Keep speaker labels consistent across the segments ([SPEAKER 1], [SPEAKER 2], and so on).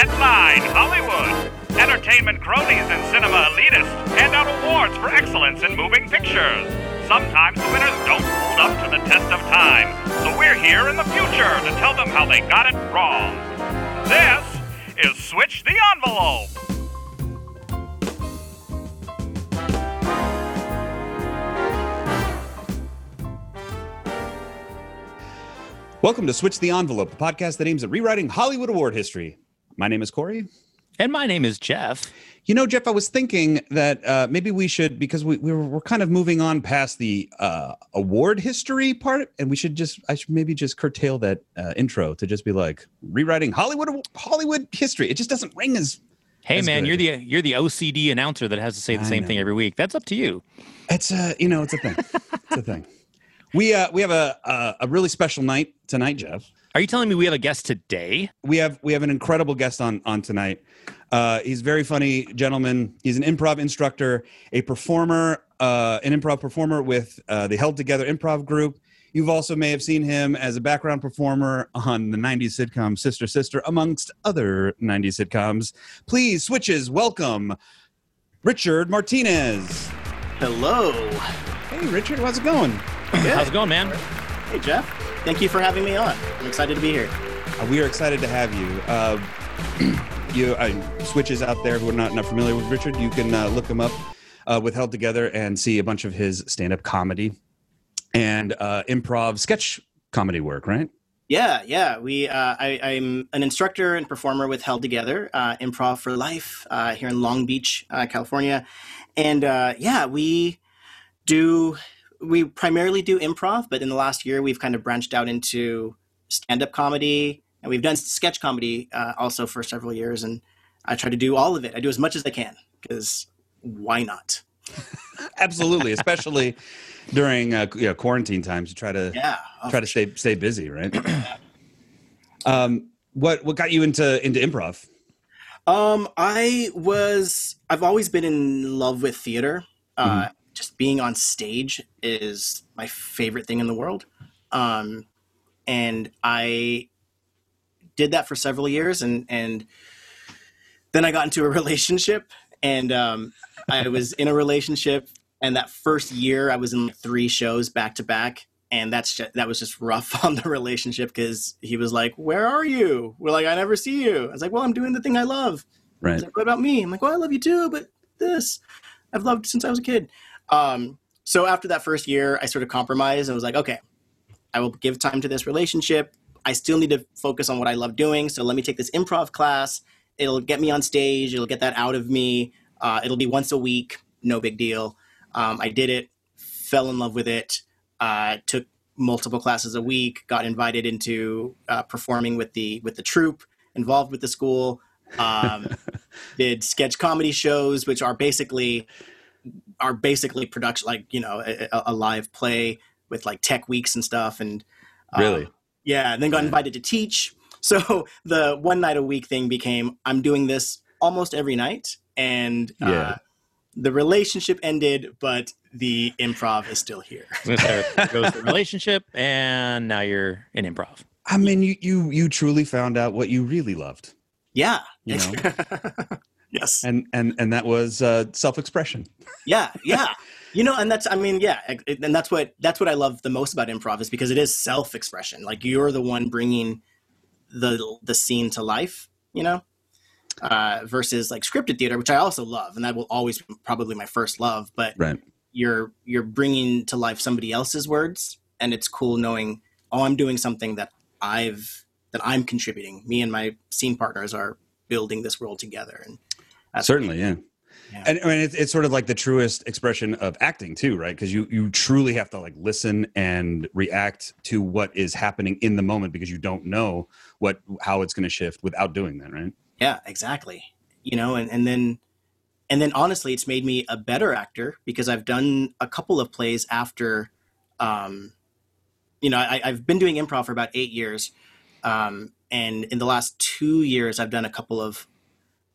[SPEAKER 1] Headline Hollywood. Entertainment cronies and cinema elitists hand out awards for excellence in moving pictures. Sometimes the winners don't hold up to the test of time, so we're here in the future to tell them how they got it wrong. This is Switch the Envelope.
[SPEAKER 2] Welcome to Switch the Envelope, a podcast that aims at rewriting Hollywood award history. My name is Corey.
[SPEAKER 3] And my name is Jeff.
[SPEAKER 2] You know, Jeff, I was thinking that uh, maybe we should, because we, we were, we're kind of moving on past the uh, award history part, and we should just, I should maybe just curtail that uh, intro to just be like rewriting Hollywood Hollywood history. It just doesn't ring as.
[SPEAKER 3] Hey
[SPEAKER 2] as
[SPEAKER 3] man,
[SPEAKER 2] good.
[SPEAKER 3] you're the you're the OCD announcer that has to say the
[SPEAKER 2] I
[SPEAKER 3] same thing every week. That's up to you.
[SPEAKER 2] It's a, you know, it's a thing. it's a thing. We uh we have a, a a really special night tonight, Jeff.
[SPEAKER 3] Are you telling me we have a guest today?
[SPEAKER 2] we have we have an incredible guest on on tonight. Uh, he's a very funny gentleman. He's an improv instructor, a performer, uh, an improv performer with uh, the Held Together Improv Group. You've also may have seen him as a background performer on the '90s sitcom Sister Sister, amongst other '90s sitcoms. Please, switches, welcome Richard Martinez.
[SPEAKER 4] Hello.
[SPEAKER 2] Hey, Richard, how's it going?
[SPEAKER 3] How's it going, man?
[SPEAKER 4] Hey, Jeff. Thank you for having me on. I'm excited to be here.
[SPEAKER 2] Uh, we are excited to have you. Uh, you uh, switches out there who are not, not familiar with Richard, you can uh, look him up uh, with Held Together and see a bunch of his stand up comedy and uh, improv sketch comedy work, right?
[SPEAKER 4] Yeah, yeah. We, uh, I, I'm an instructor and performer with Held Together, uh, Improv for Life, uh, here in Long Beach, uh, California, and uh, yeah, we do. We primarily do improv, but in the last year, we've kind of branched out into stand-up comedy, and we've done sketch comedy uh, also for several years. And I try to do all of it. I do as much as I can because why not?
[SPEAKER 2] Absolutely, especially during uh, you know, quarantine times to try to
[SPEAKER 4] Yeah. Oh,
[SPEAKER 2] try to stay stay busy, right? um, what what got you into into improv?
[SPEAKER 4] Um, I was. I've always been in love with theater. Uh, Just being on stage is my favorite thing in the world. Um, and I did that for several years, and and then I got into a relationship, and um, I was in a relationship, and that first year I was in like three shows back to back. And that's just, that was just rough on the relationship because he was like, "Where are you?" We're like, "I never see you." I was like, "Well, I'm doing the thing I love."
[SPEAKER 2] Right.
[SPEAKER 4] Like, what about me? I'm like, well, I love you too, but this I've loved since I was a kid. Um, so after that first year, I sort of compromised and was like, okay, I will give time to this relationship. I still need to focus on what I love doing. So let me take this improv class. It'll get me on stage. It'll get that out of me. Uh, it'll be once a week. No big deal. Um, I did it, fell in love with it, uh, took multiple classes a week, got invited into uh, performing with the with the troupe, involved with the school. Um, did sketch comedy shows, which are basically are basically production, like you know, a, a- a live play with like tech weeks and stuff, and um,
[SPEAKER 2] Really?
[SPEAKER 4] yeah, and then got
[SPEAKER 2] Yeah.
[SPEAKER 4] invited to teach. So the one night a week thing became I'm doing this almost every night, and uh,
[SPEAKER 2] Yeah.
[SPEAKER 4] the relationship ended, but the improv is still here.
[SPEAKER 3] there goes the relationship, and now you're in improv.
[SPEAKER 2] I mean, you you you truly found out what you really loved,
[SPEAKER 4] Yeah,
[SPEAKER 2] You know?
[SPEAKER 4] yes,
[SPEAKER 2] and and and that was uh, self expression.
[SPEAKER 4] yeah, yeah. You know, and that's I mean, yeah, and that's what that's what I love the most about improv is because it is self expression. Like you're the one bringing the the scene to life. You know. Uh, versus like scripted theater, which I also love, and that will always be probably my first love. But
[SPEAKER 2] Right.
[SPEAKER 4] you're you're bringing to life somebody else's words and it's cool knowing oh i'm doing something that i've that i'm contributing me and my scene partners are building this world together and that's
[SPEAKER 2] Certainly, yeah.
[SPEAKER 4] Yeah.
[SPEAKER 2] And I mean, it's, it's sort of like the truest expression of acting too, right? Because you you truly have to like listen and react to what is happening in the moment because you don't know what how it's going to shift without doing that, right?
[SPEAKER 4] yeah exactly you know and, and then and then honestly it's made me a better actor because i've done a couple of plays after um you know I, i've been doing improv for about eight years um and in the last two years i've done a couple of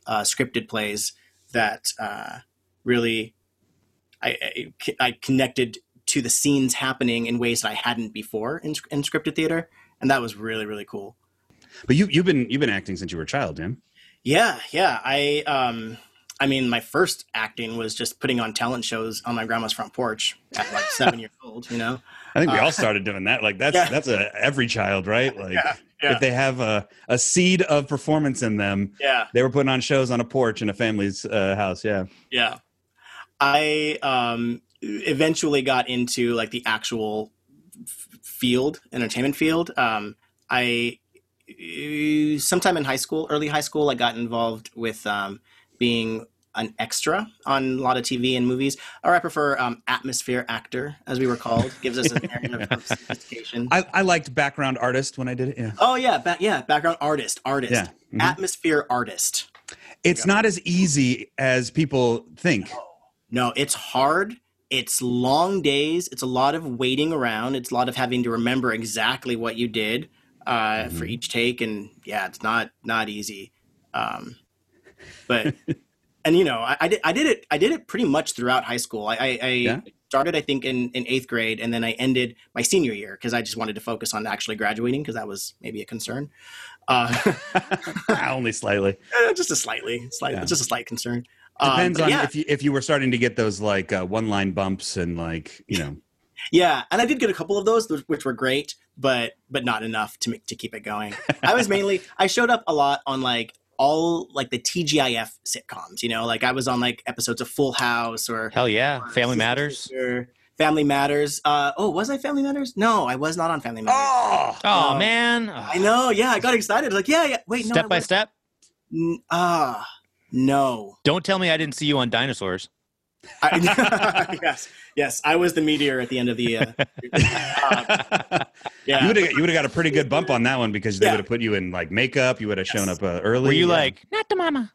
[SPEAKER 4] uh, scripted plays that uh, really I, I, I connected to the scenes happening in ways that I hadn't before in, in scripted theater, and that was really really cool.
[SPEAKER 2] But you you've been you've been acting since you were a child, Jim.
[SPEAKER 4] Yeah, yeah. I um I mean my first acting was just putting on talent shows on my grandma's front porch at like seven years old, you know?
[SPEAKER 2] I think we
[SPEAKER 4] Uh,
[SPEAKER 2] all started doing that. Like that's
[SPEAKER 4] Yeah.
[SPEAKER 2] that's a every child, right? Like
[SPEAKER 4] Yeah, yeah.
[SPEAKER 2] if they have a, a seed of performance in them,
[SPEAKER 4] Yeah,
[SPEAKER 2] they were putting on shows on a porch in a family's uh, house. Yeah.
[SPEAKER 4] yeah. I um eventually got into like the actual field, entertainment field. Um I sometime in high school, early high school, I got involved with um being an extra on a lot of TV and movies, or I prefer um, atmosphere actor, as we were called. Gives us an area of, of sophistication.
[SPEAKER 2] I, I liked background artist when I did it. Yeah.
[SPEAKER 4] oh yeah, ba- yeah, background artist, artist,
[SPEAKER 2] Yeah. Mhm.
[SPEAKER 4] atmosphere artist.
[SPEAKER 2] It's not as easy as people think.
[SPEAKER 4] No, it's hard. It's long days. It's a lot of waiting around. It's a lot of having to remember exactly what you did uh, for each take, and yeah, it's not not easy. Um, but and you know, I, I did I did it I did it pretty much throughout high school. I, I, I
[SPEAKER 2] Yeah.
[SPEAKER 4] started I think in, in eighth grade, and then I ended my senior year because I just wanted to focus on actually graduating because that was maybe a concern. Uh,
[SPEAKER 2] Only slightly.
[SPEAKER 4] eh, just a slightly, slightly,
[SPEAKER 2] Yeah.
[SPEAKER 4] just a slight concern. Um,
[SPEAKER 2] Depends
[SPEAKER 4] but
[SPEAKER 2] on
[SPEAKER 4] yeah.
[SPEAKER 2] if you if you were starting to get those like uh, one line bumps and like you know.
[SPEAKER 4] Yeah, and I did get a couple of those, which were great, but but not enough to make to keep it going. I was mainly I showed up a lot on like all like the TGIF sitcoms, you know, like I was on like episodes of Full House or
[SPEAKER 3] Hell yeah.
[SPEAKER 4] or
[SPEAKER 3] Family Matters.
[SPEAKER 4] Or Family Matters. Uh, oh, was I Family Matters? No, I was not on Family Matters.
[SPEAKER 2] Oh,
[SPEAKER 3] Oh,
[SPEAKER 4] Oh.
[SPEAKER 3] man.
[SPEAKER 4] I know. Yeah, I got excited. Like, yeah, yeah. Wait, no.
[SPEAKER 3] step
[SPEAKER 4] I
[SPEAKER 3] by step.
[SPEAKER 4] Ah, no.
[SPEAKER 3] Don't tell me I didn't see you on dinosaurs.
[SPEAKER 4] I, yes, yes. I was the meteor at the end of the. Uh, uh,
[SPEAKER 2] you
[SPEAKER 4] yeah.
[SPEAKER 2] would have you would have got a pretty good bump on that one because they
[SPEAKER 4] Yeah.
[SPEAKER 2] would have put you in like makeup. You would have shown up uh, early.
[SPEAKER 3] Were you
[SPEAKER 2] yeah.
[SPEAKER 3] like, not the mama?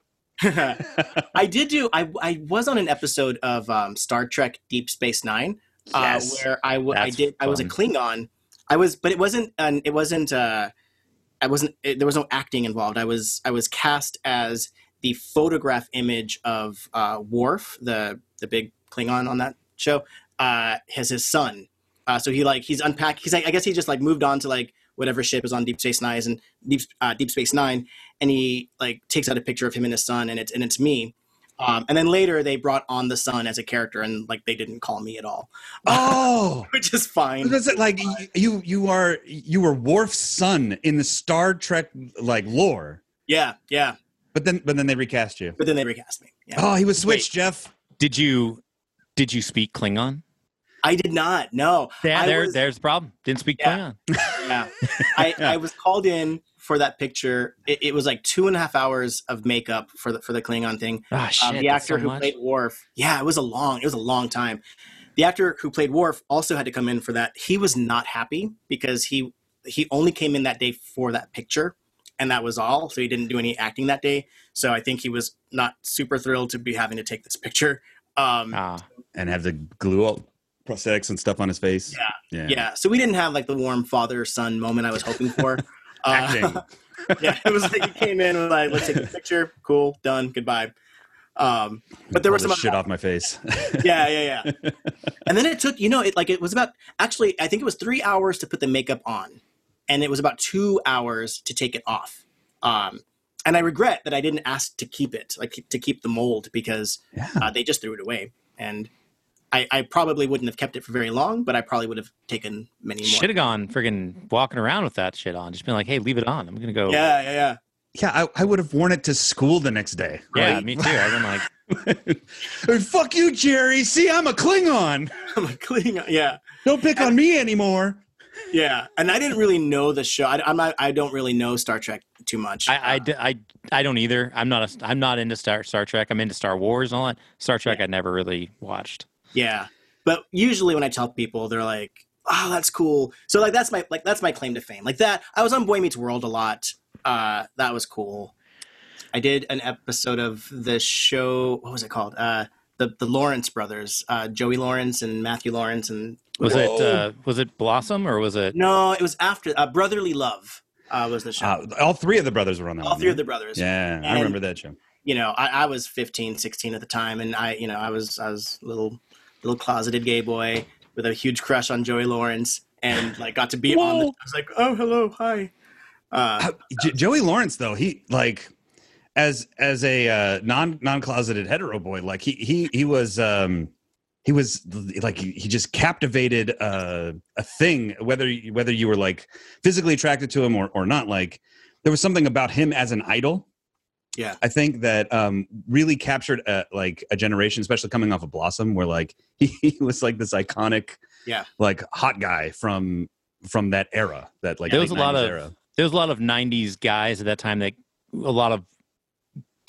[SPEAKER 4] I did do. I I was on an episode of um, Star Trek Deep Space Nine,
[SPEAKER 2] Yes.
[SPEAKER 4] uh, where I w- I
[SPEAKER 3] That's
[SPEAKER 4] did. I was a. Klingon. I was, but it wasn't. An, it wasn't. Uh, I wasn't. It, there was no acting involved. I was. I was cast as the photograph image of uh, Worf, the the big Klingon on that show. Uh, has his son. Uh, so he like he's unpacked. He's like I guess he just like moved on to like whatever ship is on Deep Space Nine and Deep uh, Deep Space Nine, and he like takes out a picture of him and his son, and it's and it's me. Um, and then later they brought on the son as a character, and like they didn't call me at all,
[SPEAKER 2] Oh,
[SPEAKER 4] which is fine.
[SPEAKER 2] That's it, like y- you you are you were Worf's son in the Star Trek like lore,
[SPEAKER 4] Yeah, yeah.
[SPEAKER 2] but then but then they recast you.
[SPEAKER 4] But then they recast me. Yeah.
[SPEAKER 2] Oh, he was switched, Jeff.
[SPEAKER 3] Did you did you speak Klingon?
[SPEAKER 4] I did not. No.
[SPEAKER 3] Yeah, there,
[SPEAKER 4] was-
[SPEAKER 3] there's the problem. Didn't speak
[SPEAKER 4] Yeah.
[SPEAKER 3] Klingon.
[SPEAKER 4] Yeah. I, I was called in for that picture. It, it was like two and a half hours of makeup for the for the Klingon thing.
[SPEAKER 3] Ah, shit.
[SPEAKER 4] Um, the actor
[SPEAKER 3] so
[SPEAKER 4] who
[SPEAKER 3] much.
[SPEAKER 4] played Worf, yeah, it was a long, it was a long time. The actor who played Worf also had to come in for that. He was not happy because he he only came in that day for that picture, and that was all. So he didn't do any acting that day. So I think he was not super thrilled to be having to take this picture. Um,
[SPEAKER 3] Ah,
[SPEAKER 2] And have the glue all prosthetics and stuff on his face.
[SPEAKER 4] Yeah.
[SPEAKER 2] Yeah.
[SPEAKER 4] yeah, so we didn't have like the warm father son moment I was hoping for. Uh,
[SPEAKER 2] Acting.
[SPEAKER 4] yeah, it was like he came in and was like, let's take a picture. Cool, done, goodbye. Um, but there was some
[SPEAKER 2] shit off my face.
[SPEAKER 4] yeah, yeah, yeah. and then it took, you know, it like it was about actually, I think it was three hours to put the makeup on, and it was about two hours to take it off. Um, and I regret that I didn't ask to keep it, like to keep the mold, because
[SPEAKER 2] yeah.
[SPEAKER 4] uh, they just threw it away. And I, I probably wouldn't have kept it for very long, but I probably would have taken many more.
[SPEAKER 3] should have gone friggin' walking around with that shit on. Just been like, hey, leave it on. I'm gonna go.
[SPEAKER 4] Yeah, yeah, yeah.
[SPEAKER 2] Yeah, I, I would have worn it to school the next day.
[SPEAKER 3] Yeah, me too. I've been like,
[SPEAKER 2] Hey, Fuck you, Jerry. See, I'm a Klingon.
[SPEAKER 4] I'm a Klingon. Yeah,
[SPEAKER 2] Don't pick on me anymore.
[SPEAKER 4] Yeah. And I didn't really know the show. I, I'm not. I don't really know Star Trek too much.
[SPEAKER 3] I I I don't either. I'm not a, I'm not into Star Star Trek. I'm into Star Wars and all that. Star Trek, I never really watched.
[SPEAKER 4] Yeah, but usually when I tell people, they're like, "Oh, that's cool." So like that's my like that's my claim to fame. Like that, I was on Boy Meets World a lot. Uh, that was cool. I did an episode of the show. What was it called? Uh, the the Lawrence brothers, uh, Joey Lawrence and Matthew Lawrence, and
[SPEAKER 3] Was it, uh, was it Blossom or was it?
[SPEAKER 4] no, it was after uh, Brotherly Love uh, was the show.
[SPEAKER 2] Uh, all three of the brothers were on that
[SPEAKER 4] All
[SPEAKER 2] one.
[SPEAKER 4] three
[SPEAKER 2] yeah?
[SPEAKER 4] of the brothers.
[SPEAKER 2] Yeah, I remember that show.
[SPEAKER 4] you know, I, I was 15, 16 at the time, and I, you know, I was I was a little little closeted gay boy with a huge crush on Joey Lawrence, and like got to be on. The,
[SPEAKER 3] Whoa.
[SPEAKER 4] I was like, oh, hello, hi. Uh,
[SPEAKER 2] J- Joey Lawrence, though, he like as as a uh, non non closeted hetero boy, like he he he was um he was like he he just captivated uh, a thing whether you- whether you were like physically attracted to him or or not. Like there was something about him as an idol.
[SPEAKER 4] Yeah.
[SPEAKER 2] I think that um really captured a, like a generation, especially coming off of Blossom, where like he, he was like this iconic,
[SPEAKER 4] Yeah.
[SPEAKER 2] like hot guy from from that era. That like
[SPEAKER 3] There was a lot of-
[SPEAKER 2] era.
[SPEAKER 3] there was a lot of 90s guys at that time that a lot of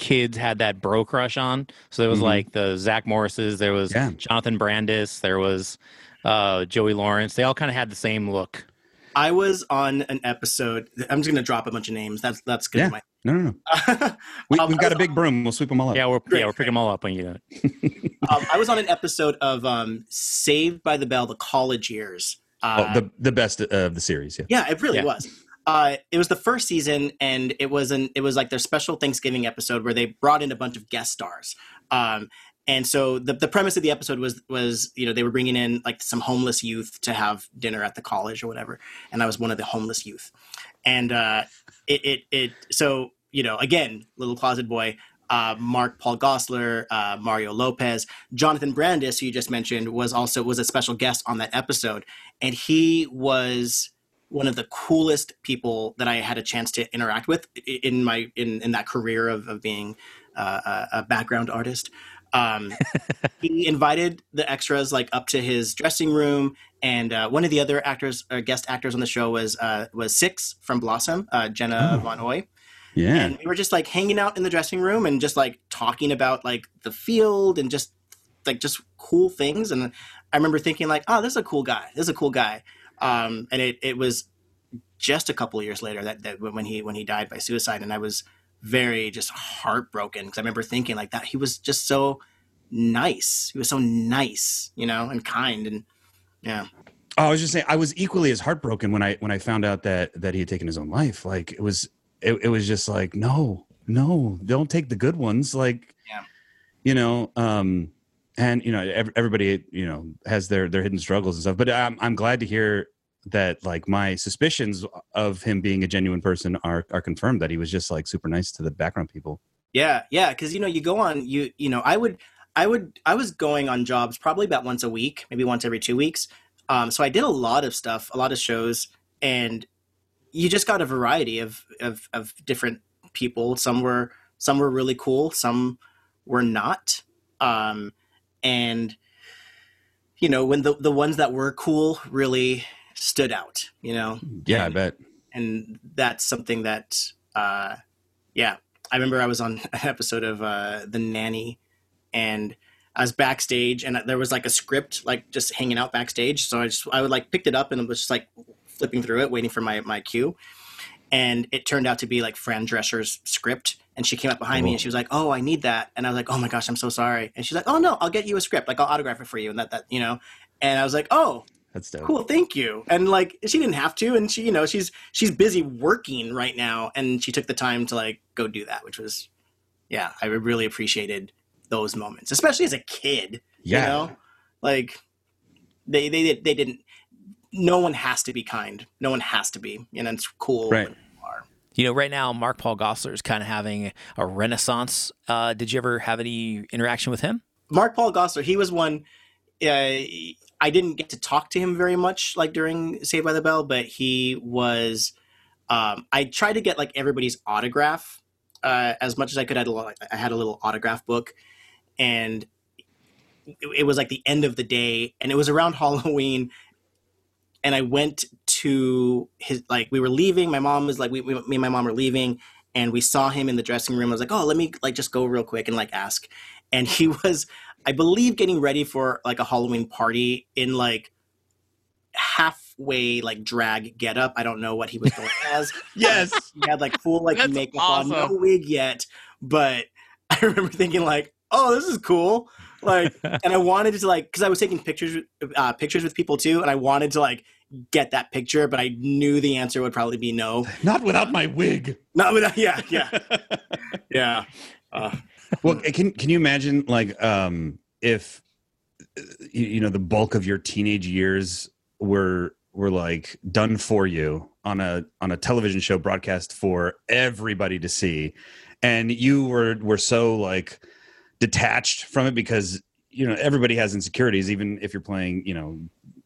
[SPEAKER 3] kids had that bro crush on so there was
[SPEAKER 2] Mhm.
[SPEAKER 3] like the zach morrises there was
[SPEAKER 2] Yeah.
[SPEAKER 3] jonathan brandis there was uh joey lawrence they all kind of had the same look
[SPEAKER 4] I was on an episode. I'm just gonna drop a bunch of names. That's that's good.
[SPEAKER 2] Yeah.
[SPEAKER 4] My,
[SPEAKER 2] No, no, no. We,
[SPEAKER 4] Um,
[SPEAKER 2] we've
[SPEAKER 4] I
[SPEAKER 2] got a
[SPEAKER 4] was
[SPEAKER 2] big broom. We'll sweep them all up.
[SPEAKER 3] yeah we're yeah we're
[SPEAKER 4] great.
[SPEAKER 3] picking them all up when you do it
[SPEAKER 4] um, I was on an episode of um, Saved by the Bell: The College Years. Uh,
[SPEAKER 2] oh, the the best of the series. Yeah.
[SPEAKER 4] Yeah, it really
[SPEAKER 3] Yeah.
[SPEAKER 4] was. Uh, it was the first season, and it was an it was like their special Thanksgiving episode where they brought in a bunch of guest stars. Um, and so the the premise of the episode was was you know they were bringing in like some homeless youth to have dinner at the college or whatever, and I was one of the homeless youth, and uh, it it it so you know again little closet boy. Uh, Mark Paul Gosselaar, uh, Mario Lopez, Jonathan Brandis, who you just mentioned, was also was a special guest on that episode, and he was one of the coolest people that I had a chance to interact with in my in in that career of of being uh, a, a background artist. Um, he invited the extras like up to his dressing room, and uh, one of the other actors or guest actors on the show was uh, was Six from Blossom, uh, Jenna
[SPEAKER 2] Oh.
[SPEAKER 4] von Oÿ
[SPEAKER 2] Yeah.
[SPEAKER 4] and we were just like hanging out in the dressing room and just like talking about like the field and just like just cool things and i remember thinking like oh this is a cool guy this is a cool guy um, and it, it was just a couple of years later that, that when he when he died by suicide and i was very just heartbroken because i remember thinking like that he was just so nice he was so nice you know and kind and yeah
[SPEAKER 2] Oh, I was just saying, I was equally as heartbroken when I when I found out that that he had taken his own life. Like it was, it, it was just like, no, no, don't take the good ones. Like,
[SPEAKER 4] Yeah.
[SPEAKER 2] you know, um, and you know, ev- everybody, you know, has their their hidden struggles and stuff. But I'm I'm glad to hear that like my suspicions of him being a genuine person are are confirmed. That he was just like super nice to the background people.
[SPEAKER 4] Yeah, yeah, because you know, you go on you you know, I would I would I was going on jobs probably about once a week, maybe once every two weeks. Um, so I did a lot of stuff, a lot of shows, and you just got a variety of of, of different people. Some were some were really cool, some were not. Um, and you know, when the the ones that were cool really stood out, you know
[SPEAKER 2] Yeah, I bet.
[SPEAKER 4] and that's something that uh yeah i remember i was on an episode of uh the nanny and i was backstage and there was like a script like just hanging out backstage so i just i would like picked it up and it was just like flipping through it waiting for my my cue and it turned out to be like fran drescher's script and she came up behind me and she was like oh i need that. And i was like oh my gosh i'm so sorry. And she's like oh no i'll get you a script. Like i'll autograph it for you. And that that you know? And i was like oh
[SPEAKER 2] That's dope.
[SPEAKER 4] cool thank you. And like she didn't have to. And she you know she's she's busy working right now. And she took the time to like go do that which was yeah i really appreciated those moments especially as a kid
[SPEAKER 2] Yeah.
[SPEAKER 4] you know? Like they they they didn't no one has to be kind. No one has to be. And it's cool.
[SPEAKER 2] Right.
[SPEAKER 4] You
[SPEAKER 5] know, right now Mark Paul Gosselaar is kind of having a renaissance. Uh, did you ever have any interaction with him?
[SPEAKER 4] Mark Paul Gosselaar, he was one. Uh, I didn't get to talk to him very much, like during Saved by the Bell, but he was. Um, I tried to get like everybody's autograph uh, as much as I could. I had, a, little- I had a little autograph book, and it was like the end of the day, and it was around Halloween. And I went to his like we were leaving. My mom was like, we, we me and my mom were leaving, and we saw him in the dressing room. I was like, oh, let me like just go real quick and like ask and he was i believe getting ready for like a halloween party in like halfway like drag get up i don't know what he was going as
[SPEAKER 2] Yes.
[SPEAKER 4] he had like full like
[SPEAKER 3] That's
[SPEAKER 4] makeup on no wig yet but i remember thinking like oh this is cool like and i wanted to like because i was taking pictures uh, pictures with people too and i wanted to like get that picture but i knew the answer would probably be no.
[SPEAKER 2] Not without my wig.
[SPEAKER 4] not without yeah yeah. Yeah. Uh,
[SPEAKER 2] well can can you imagine like um if uh, you, you know the bulk of your teenage years were were like done for you on a on a television show broadcast for everybody to see and you were were so like detached from it because you know everybody has insecurities, even if you're playing, you know,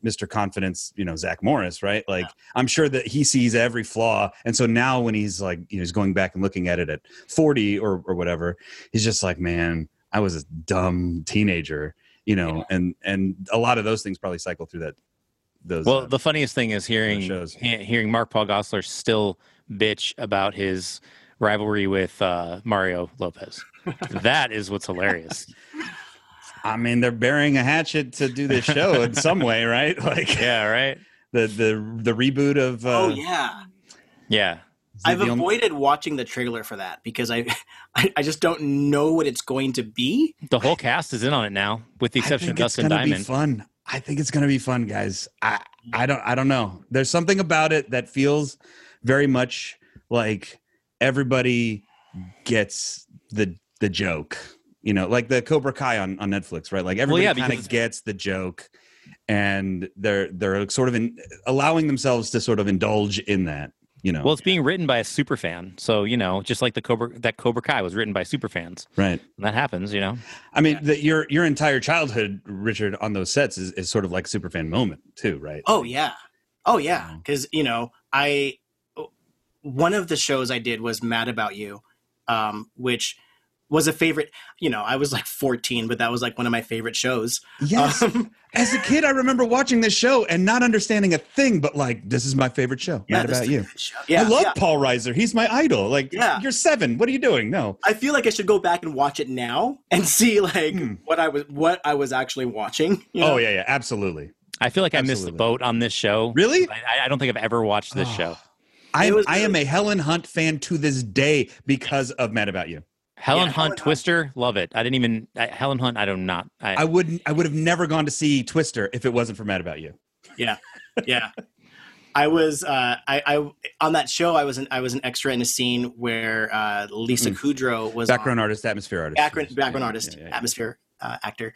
[SPEAKER 2] Mr. Confidence, you know, Zach Morris, right? Like I'm sure that he sees every flaw. And so now when he's like, you know, he's going back and looking at it at 40 or, or whatever, he's just like, man, I was a dumb teenager, you know, and, and a lot of those things probably cycle through that. Those,
[SPEAKER 3] Well,
[SPEAKER 2] uh,
[SPEAKER 3] the funniest thing is hearing
[SPEAKER 2] shows.
[SPEAKER 3] hearing Mark Paul Gosselaar still bitch about his rivalry with uh, Mario Lopez. that is what's hilarious.
[SPEAKER 2] I mean, they're burying a hatchet to do this show in some way, right? Like
[SPEAKER 3] Yeah, right.
[SPEAKER 2] the, the, the reboot of, uh,
[SPEAKER 4] oh yeah.
[SPEAKER 3] Yeah.
[SPEAKER 4] I've
[SPEAKER 2] the only-
[SPEAKER 4] avoided watching the trailer for that because I, I I just don't know what it's going to be.
[SPEAKER 3] The whole cast is in on it now, with the exception of
[SPEAKER 2] think
[SPEAKER 3] Dustin
[SPEAKER 2] gonna be
[SPEAKER 3] Diamond.
[SPEAKER 2] fun. I think it's gonna be fun, guys. I I don't I don't know. There's something about it that feels very much like everybody gets the the joke. You know, like the Cobra Kai on, on Netflix, right? Like everybody
[SPEAKER 3] yeah,
[SPEAKER 2] kind of gets the joke, and they're they're sort of in, allowing themselves to sort of indulge in that. You know,
[SPEAKER 3] Well, it's being written by a super fan, so you know, just like the Cobra that Cobra Kai was written by super fans.
[SPEAKER 2] right?
[SPEAKER 3] And that happens, you know.
[SPEAKER 2] I mean, the, your your entire childhood, Richard, on those sets is, is sort of like super fan moment too, right?
[SPEAKER 4] Oh yeah, oh yeah. Because you know, I one of the shows I did was Mad About You, um, which was a favorite. You know, I was like 14, but that was like one of my favorite shows.
[SPEAKER 2] Yes.
[SPEAKER 4] Um,
[SPEAKER 2] As a kid, I remember watching this show and not understanding a thing, but like, this is my favorite show. Mad
[SPEAKER 4] this
[SPEAKER 2] about you.
[SPEAKER 4] Yeah,
[SPEAKER 2] I love
[SPEAKER 4] yeah.
[SPEAKER 2] Paul Reiser. He's my idol. Like,
[SPEAKER 4] Yeah.
[SPEAKER 2] you're seven. What are you doing? No.
[SPEAKER 4] I feel like I should go back and watch it now and see like
[SPEAKER 2] Hmm.
[SPEAKER 4] what I was what I was actually watching. you know?
[SPEAKER 2] Oh yeah, yeah, absolutely.
[SPEAKER 3] I feel like I missed the boat on this show.
[SPEAKER 2] Really?
[SPEAKER 3] I, I don't think I've ever watched this
[SPEAKER 2] Oh.
[SPEAKER 3] show.
[SPEAKER 2] I am,
[SPEAKER 4] was
[SPEAKER 2] I am a Helen Hunt fan to this day because of Mad About You.
[SPEAKER 3] Helen
[SPEAKER 4] Yeah,
[SPEAKER 3] Hunt
[SPEAKER 4] Helen Hunt.
[SPEAKER 3] Twister, love it. I didn't even I, Helen Hunt. I do not. I,
[SPEAKER 2] I wouldn't. I would have never gone to see Twister if it wasn't for Mad About You.
[SPEAKER 4] yeah, yeah. I was uh, I, I on that show. I was an I was an extra in a scene where uh, Lisa Kudrow was on-
[SPEAKER 2] Background artist, atmosphere artist.
[SPEAKER 4] background background
[SPEAKER 2] Yeah,
[SPEAKER 4] artist,
[SPEAKER 2] yeah, yeah.
[SPEAKER 4] atmosphere uh, actor.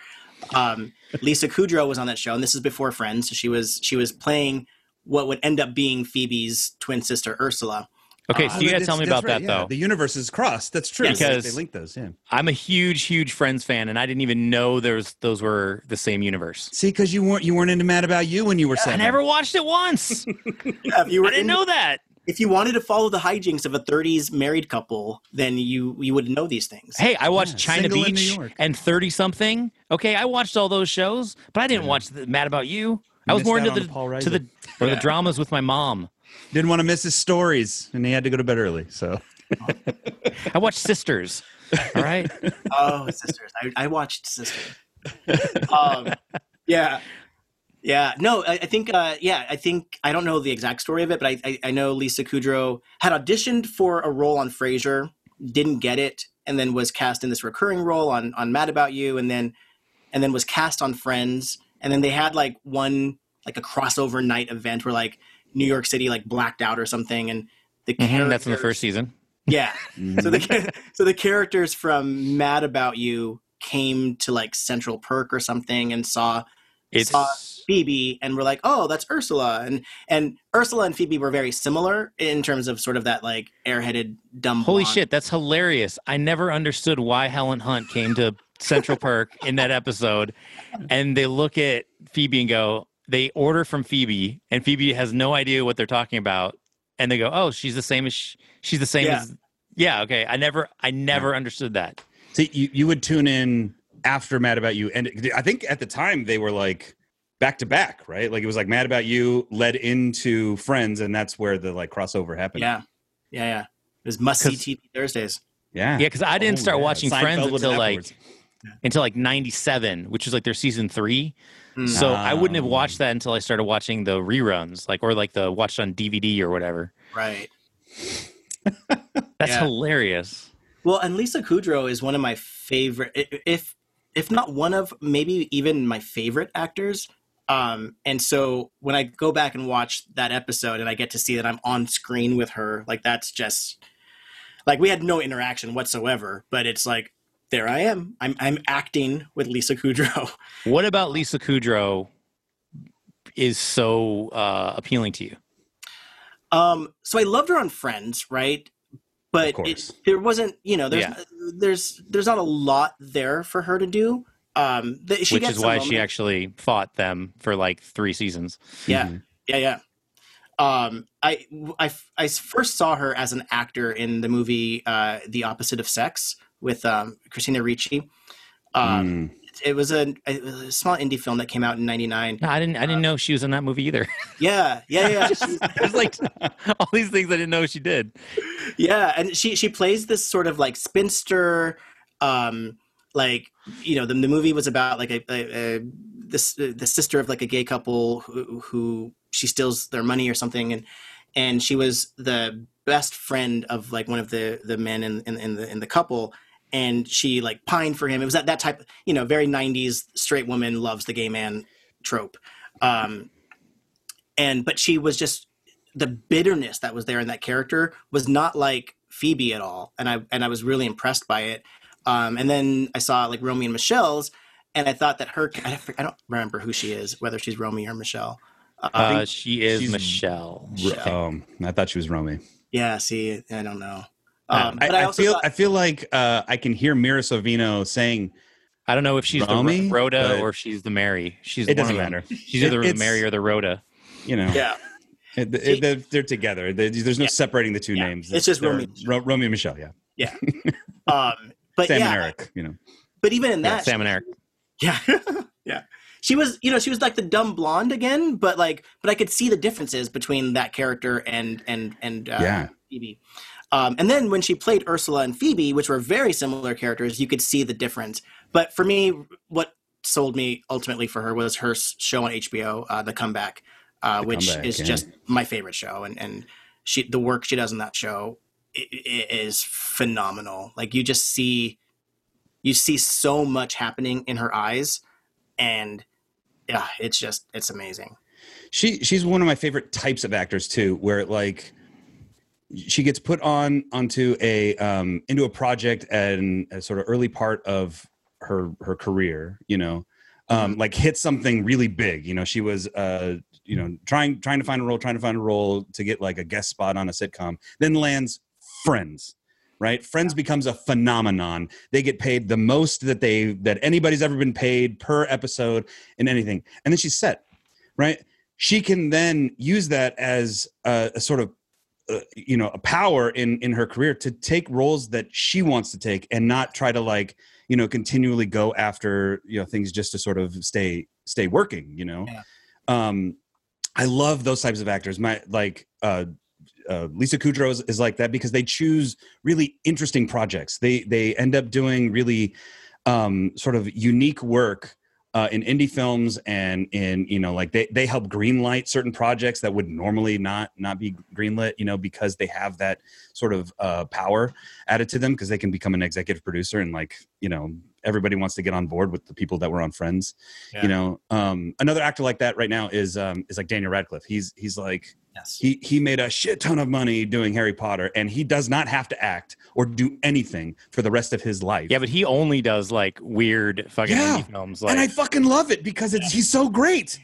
[SPEAKER 4] Um, Lisa Kudrow was on that show, and this is before Friends. So she was she was playing what would end up being Phoebe's twin sister Ursula.
[SPEAKER 3] Okay,
[SPEAKER 4] uh,
[SPEAKER 3] so you
[SPEAKER 2] Oh,
[SPEAKER 3] gotta tell me about
[SPEAKER 2] right,
[SPEAKER 3] that
[SPEAKER 2] yeah.
[SPEAKER 3] though.
[SPEAKER 2] The universes crossed. That's true.
[SPEAKER 4] Yes.
[SPEAKER 2] They-
[SPEAKER 3] Because-
[SPEAKER 2] they linked those. Yeah.
[SPEAKER 3] I'm a huge, huge Friends fan, and I didn't even know there's those were the same universe.
[SPEAKER 2] See, because you weren't you weren't into Mad About You when you were
[SPEAKER 3] saying.
[SPEAKER 2] I
[SPEAKER 3] never watched it once.
[SPEAKER 4] Yeah, you were
[SPEAKER 3] I didn't
[SPEAKER 4] in-
[SPEAKER 3] know that.
[SPEAKER 4] if you wanted to follow the hijinks of a 30s married couple, then you you would know these things.
[SPEAKER 3] Hey, I watched
[SPEAKER 2] Yeah,
[SPEAKER 3] China
[SPEAKER 2] Single
[SPEAKER 3] Beach and Thirty Something. Okay, I watched all those shows, but I didn't watch the Mad About You. I was more into the
[SPEAKER 2] the
[SPEAKER 3] to the or the dramas with my mom.
[SPEAKER 2] Didn't want to miss his stories, and he had to go to bed early. So
[SPEAKER 3] I watched Sisters. All right.
[SPEAKER 4] Oh, sisters. I, I watched Sisters. um, yeah. Yeah. No, I, I think, uh, yeah, I think, I don't know the exact story of it, but I, I, I know Lisa Kudrow had auditioned for a role on Frasier, didn't get it, and then was cast in this recurring role on, on Mad About You, and then, and then was cast on Friends. And then they had like one, like a crossover night event where like New York City like blacked out or something. And the
[SPEAKER 3] Mhm, that's in the first season.
[SPEAKER 4] Yeah.
[SPEAKER 2] Mm-hmm.
[SPEAKER 4] So the so the characters from Mad About You came to like Central Perk or something and saw
[SPEAKER 3] It's
[SPEAKER 4] saw Phoebe and were like, "Oh, that's Ursula." And and Ursula and Phoebe were very similar in terms of sort of that like airheaded dumb.
[SPEAKER 3] holy
[SPEAKER 4] blonde.
[SPEAKER 3] shit. That's hilarious. I never understood why Helen Hunt came to Central Perk in that episode, and they look at Phoebe and go. They order from Phoebe, and Phoebe has no idea what they're talking about, and they go, "Oh, she's the same as sh- she's the same
[SPEAKER 4] Yeah.
[SPEAKER 3] as." Yeah. Okay. I never. I never understood that.
[SPEAKER 2] See, you, you would tune in after Mad About You, and I think at the time they were like back to back, right? Like it was like Mad About You led into Friends, and that's where the like crossover happened.
[SPEAKER 4] Yeah, yeah, yeah. It was must see
[SPEAKER 3] 'Cause-
[SPEAKER 4] TV Thursdays.
[SPEAKER 2] yeah,
[SPEAKER 3] Yeah, because I didn't
[SPEAKER 2] Oh,
[SPEAKER 3] start
[SPEAKER 2] yeah.
[SPEAKER 3] watching
[SPEAKER 2] Seinfeld
[SPEAKER 3] Friends until like
[SPEAKER 2] afterwards.
[SPEAKER 3] until like '97, which was like their season three.
[SPEAKER 4] Mm.
[SPEAKER 3] So I wouldn't have watched that until I started watching the reruns, like or like the watched on DVD or whatever.
[SPEAKER 4] Right.
[SPEAKER 3] That's
[SPEAKER 4] Yeah.
[SPEAKER 3] hilarious.
[SPEAKER 4] Well, and Lisa Kudrow is one of my favorite, if if not one of, maybe even my favorite actors. Um, and so when I go back and watch that episode, and I get to see that I'm on screen with her, like that's just like we had no interaction whatsoever, but it's like there I am. I'm I'm acting with Lisa Kudrow.
[SPEAKER 3] What about Lisa Kudrow is so uh, appealing to you?
[SPEAKER 4] Um, so I loved her on Friends, right? but it, there wasn't you know there's
[SPEAKER 3] Yeah.
[SPEAKER 4] there's there's not a lot there for her to do. Um, the,
[SPEAKER 3] which is why she actually fought them for like three seasons.
[SPEAKER 4] Yeah,
[SPEAKER 2] Mhm.
[SPEAKER 4] yeah, yeah. Um, I, I I first saw her as an actor in the movie uh, The Opposite of Sex with um, Christina Ricci. Um,
[SPEAKER 2] Mm.
[SPEAKER 4] It was a, a small indie film that came out in '99.
[SPEAKER 3] No, I didn't. I didn't know she was in that movie either.
[SPEAKER 4] Yeah, yeah, yeah. She's-
[SPEAKER 3] There's like all these things I didn't know she did.
[SPEAKER 4] yeah and she she plays this sort of like spinster um like you know the, the movie was about like a, a, a this the sister of like a gay couple who, who she steals their money or something and and she was the best friend of like one of the the men in in, in the in the couple and she like pined for him it was that that type you know very 90s straight woman loves the gay man trope um and but she was just the bitterness that was there in that character was not like Phoebe at all, and I and I was really impressed by it. Um, and then I saw like Romy and Michelle's, and I thought that her I don't, I don't remember who she is, whether she's Romy or Michelle. Uh,
[SPEAKER 3] Uh, she is
[SPEAKER 2] she's-
[SPEAKER 3] Michelle.
[SPEAKER 2] Um, I thought she was Romy.
[SPEAKER 4] yeah, see, I don't know.
[SPEAKER 3] Uh,
[SPEAKER 4] Um, but
[SPEAKER 2] I, I,
[SPEAKER 4] also
[SPEAKER 2] feel
[SPEAKER 4] thought-
[SPEAKER 2] I feel like uh, I can hear Mira Sorvino saying
[SPEAKER 3] I don't know if she's
[SPEAKER 2] Romy,
[SPEAKER 3] the Ro- Rhoda
[SPEAKER 2] but-
[SPEAKER 3] or she's the Mary. She's
[SPEAKER 2] it doesn't matter.
[SPEAKER 3] She's either the Mary or the Rhoda.
[SPEAKER 2] You know,
[SPEAKER 4] yeah,
[SPEAKER 2] it- it- they're, they're together. They- there's no
[SPEAKER 4] Yeah.
[SPEAKER 2] separating the two
[SPEAKER 4] Yeah.
[SPEAKER 2] names.
[SPEAKER 4] It's just
[SPEAKER 2] They're
[SPEAKER 4] Romy and Michelle.
[SPEAKER 2] Ro- Romy and Michelle. Yeah,
[SPEAKER 4] um, but
[SPEAKER 2] Sam
[SPEAKER 4] yeah,
[SPEAKER 2] and Eric. You know,
[SPEAKER 4] but even in
[SPEAKER 3] Yeah,
[SPEAKER 4] that,
[SPEAKER 3] Sam and Eric.
[SPEAKER 4] Yeah. yeah. She was, you know, she was like the dumb blonde again, but like, but I could see the differences between that character and and and uh,
[SPEAKER 2] Yeah.
[SPEAKER 4] Phoebe. Um, and then when she played Ursula and Phoebe, which were very similar characters, you could see the difference. But for me, what sold me ultimately for her was her show on HBO, uh, The Comeback, uh,
[SPEAKER 2] The
[SPEAKER 4] which
[SPEAKER 2] Comeback,
[SPEAKER 4] is
[SPEAKER 2] yeah.
[SPEAKER 4] just my favorite show, and and she the work she does in that show i- i- is phenomenal. Like you just see, you see so much happening in her eyes, and yeah, it's just it's amazing.
[SPEAKER 2] she she's one of my favorite types of actors too where like she gets put on onto a um into a project and a sort of early part of her her career you know um like hit something really big. You know she was uh you know trying trying to find a role trying to find a role to get like a guest spot on a sitcom then lands friends right? Friends becomes a phenomenon. They get paid the most that they that anybody's ever been paid per episode in anything. And then she's set right? She can then use that as a, a sort of uh, you know a power in in her career to take roles that she wants to take and not try to like you know continually go after you know things just to sort of stay stay working you know
[SPEAKER 4] Yeah.
[SPEAKER 2] um i love those types of actors my like uh uh, Lisa Kudrow is, is like that because they choose really interesting projects. They they end up doing really um, sort of unique work uh, in indie films and in you know like they they help greenlight certain projects that would normally not not be greenlit. You know because they have that sort of uh, power added to them because they can become an executive producer and like you know everybody wants to get on board with the people that were on Friends.
[SPEAKER 4] Yeah.
[SPEAKER 2] You know um, another actor like that right now is um, is like Daniel Radcliffe. He's he's like
[SPEAKER 4] Yes.
[SPEAKER 2] he he made a shit ton of money doing Harry Potter, and he does not have to act or do anything for the rest of his life.
[SPEAKER 3] Yeah, but he only does like weird fucking
[SPEAKER 2] Yeah.
[SPEAKER 3] indie films. Like
[SPEAKER 2] and I fucking love it because it's he's so great.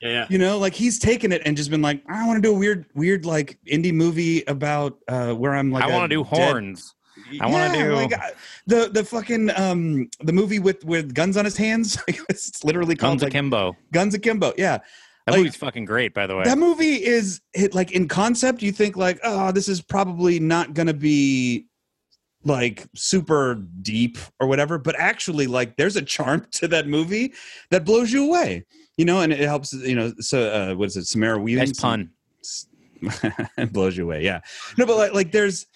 [SPEAKER 4] Yeah, yeah.
[SPEAKER 2] You know, like he's taken it and just been like, I want to do a weird, weird like indie movie about uh where I'm like,
[SPEAKER 3] I want to do
[SPEAKER 2] dead-
[SPEAKER 3] horns. I wanna do-
[SPEAKER 2] like, uh, the the fucking um the movie with with guns on his hands. it's literally called
[SPEAKER 3] Guns
[SPEAKER 2] like,
[SPEAKER 3] Akimbo.
[SPEAKER 2] Guns Akimbo. Yeah,
[SPEAKER 3] That
[SPEAKER 2] like-
[SPEAKER 3] movie's fucking great, by the way.
[SPEAKER 2] that movie is it like in concept you think like oh this is probably not gonna be like super deep or whatever but actually like there's a charm to that movie that blows you away you know and it helps you know so uh what is it samara weaving
[SPEAKER 3] nice pun.
[SPEAKER 2] it blows you away yeah no but like, like there's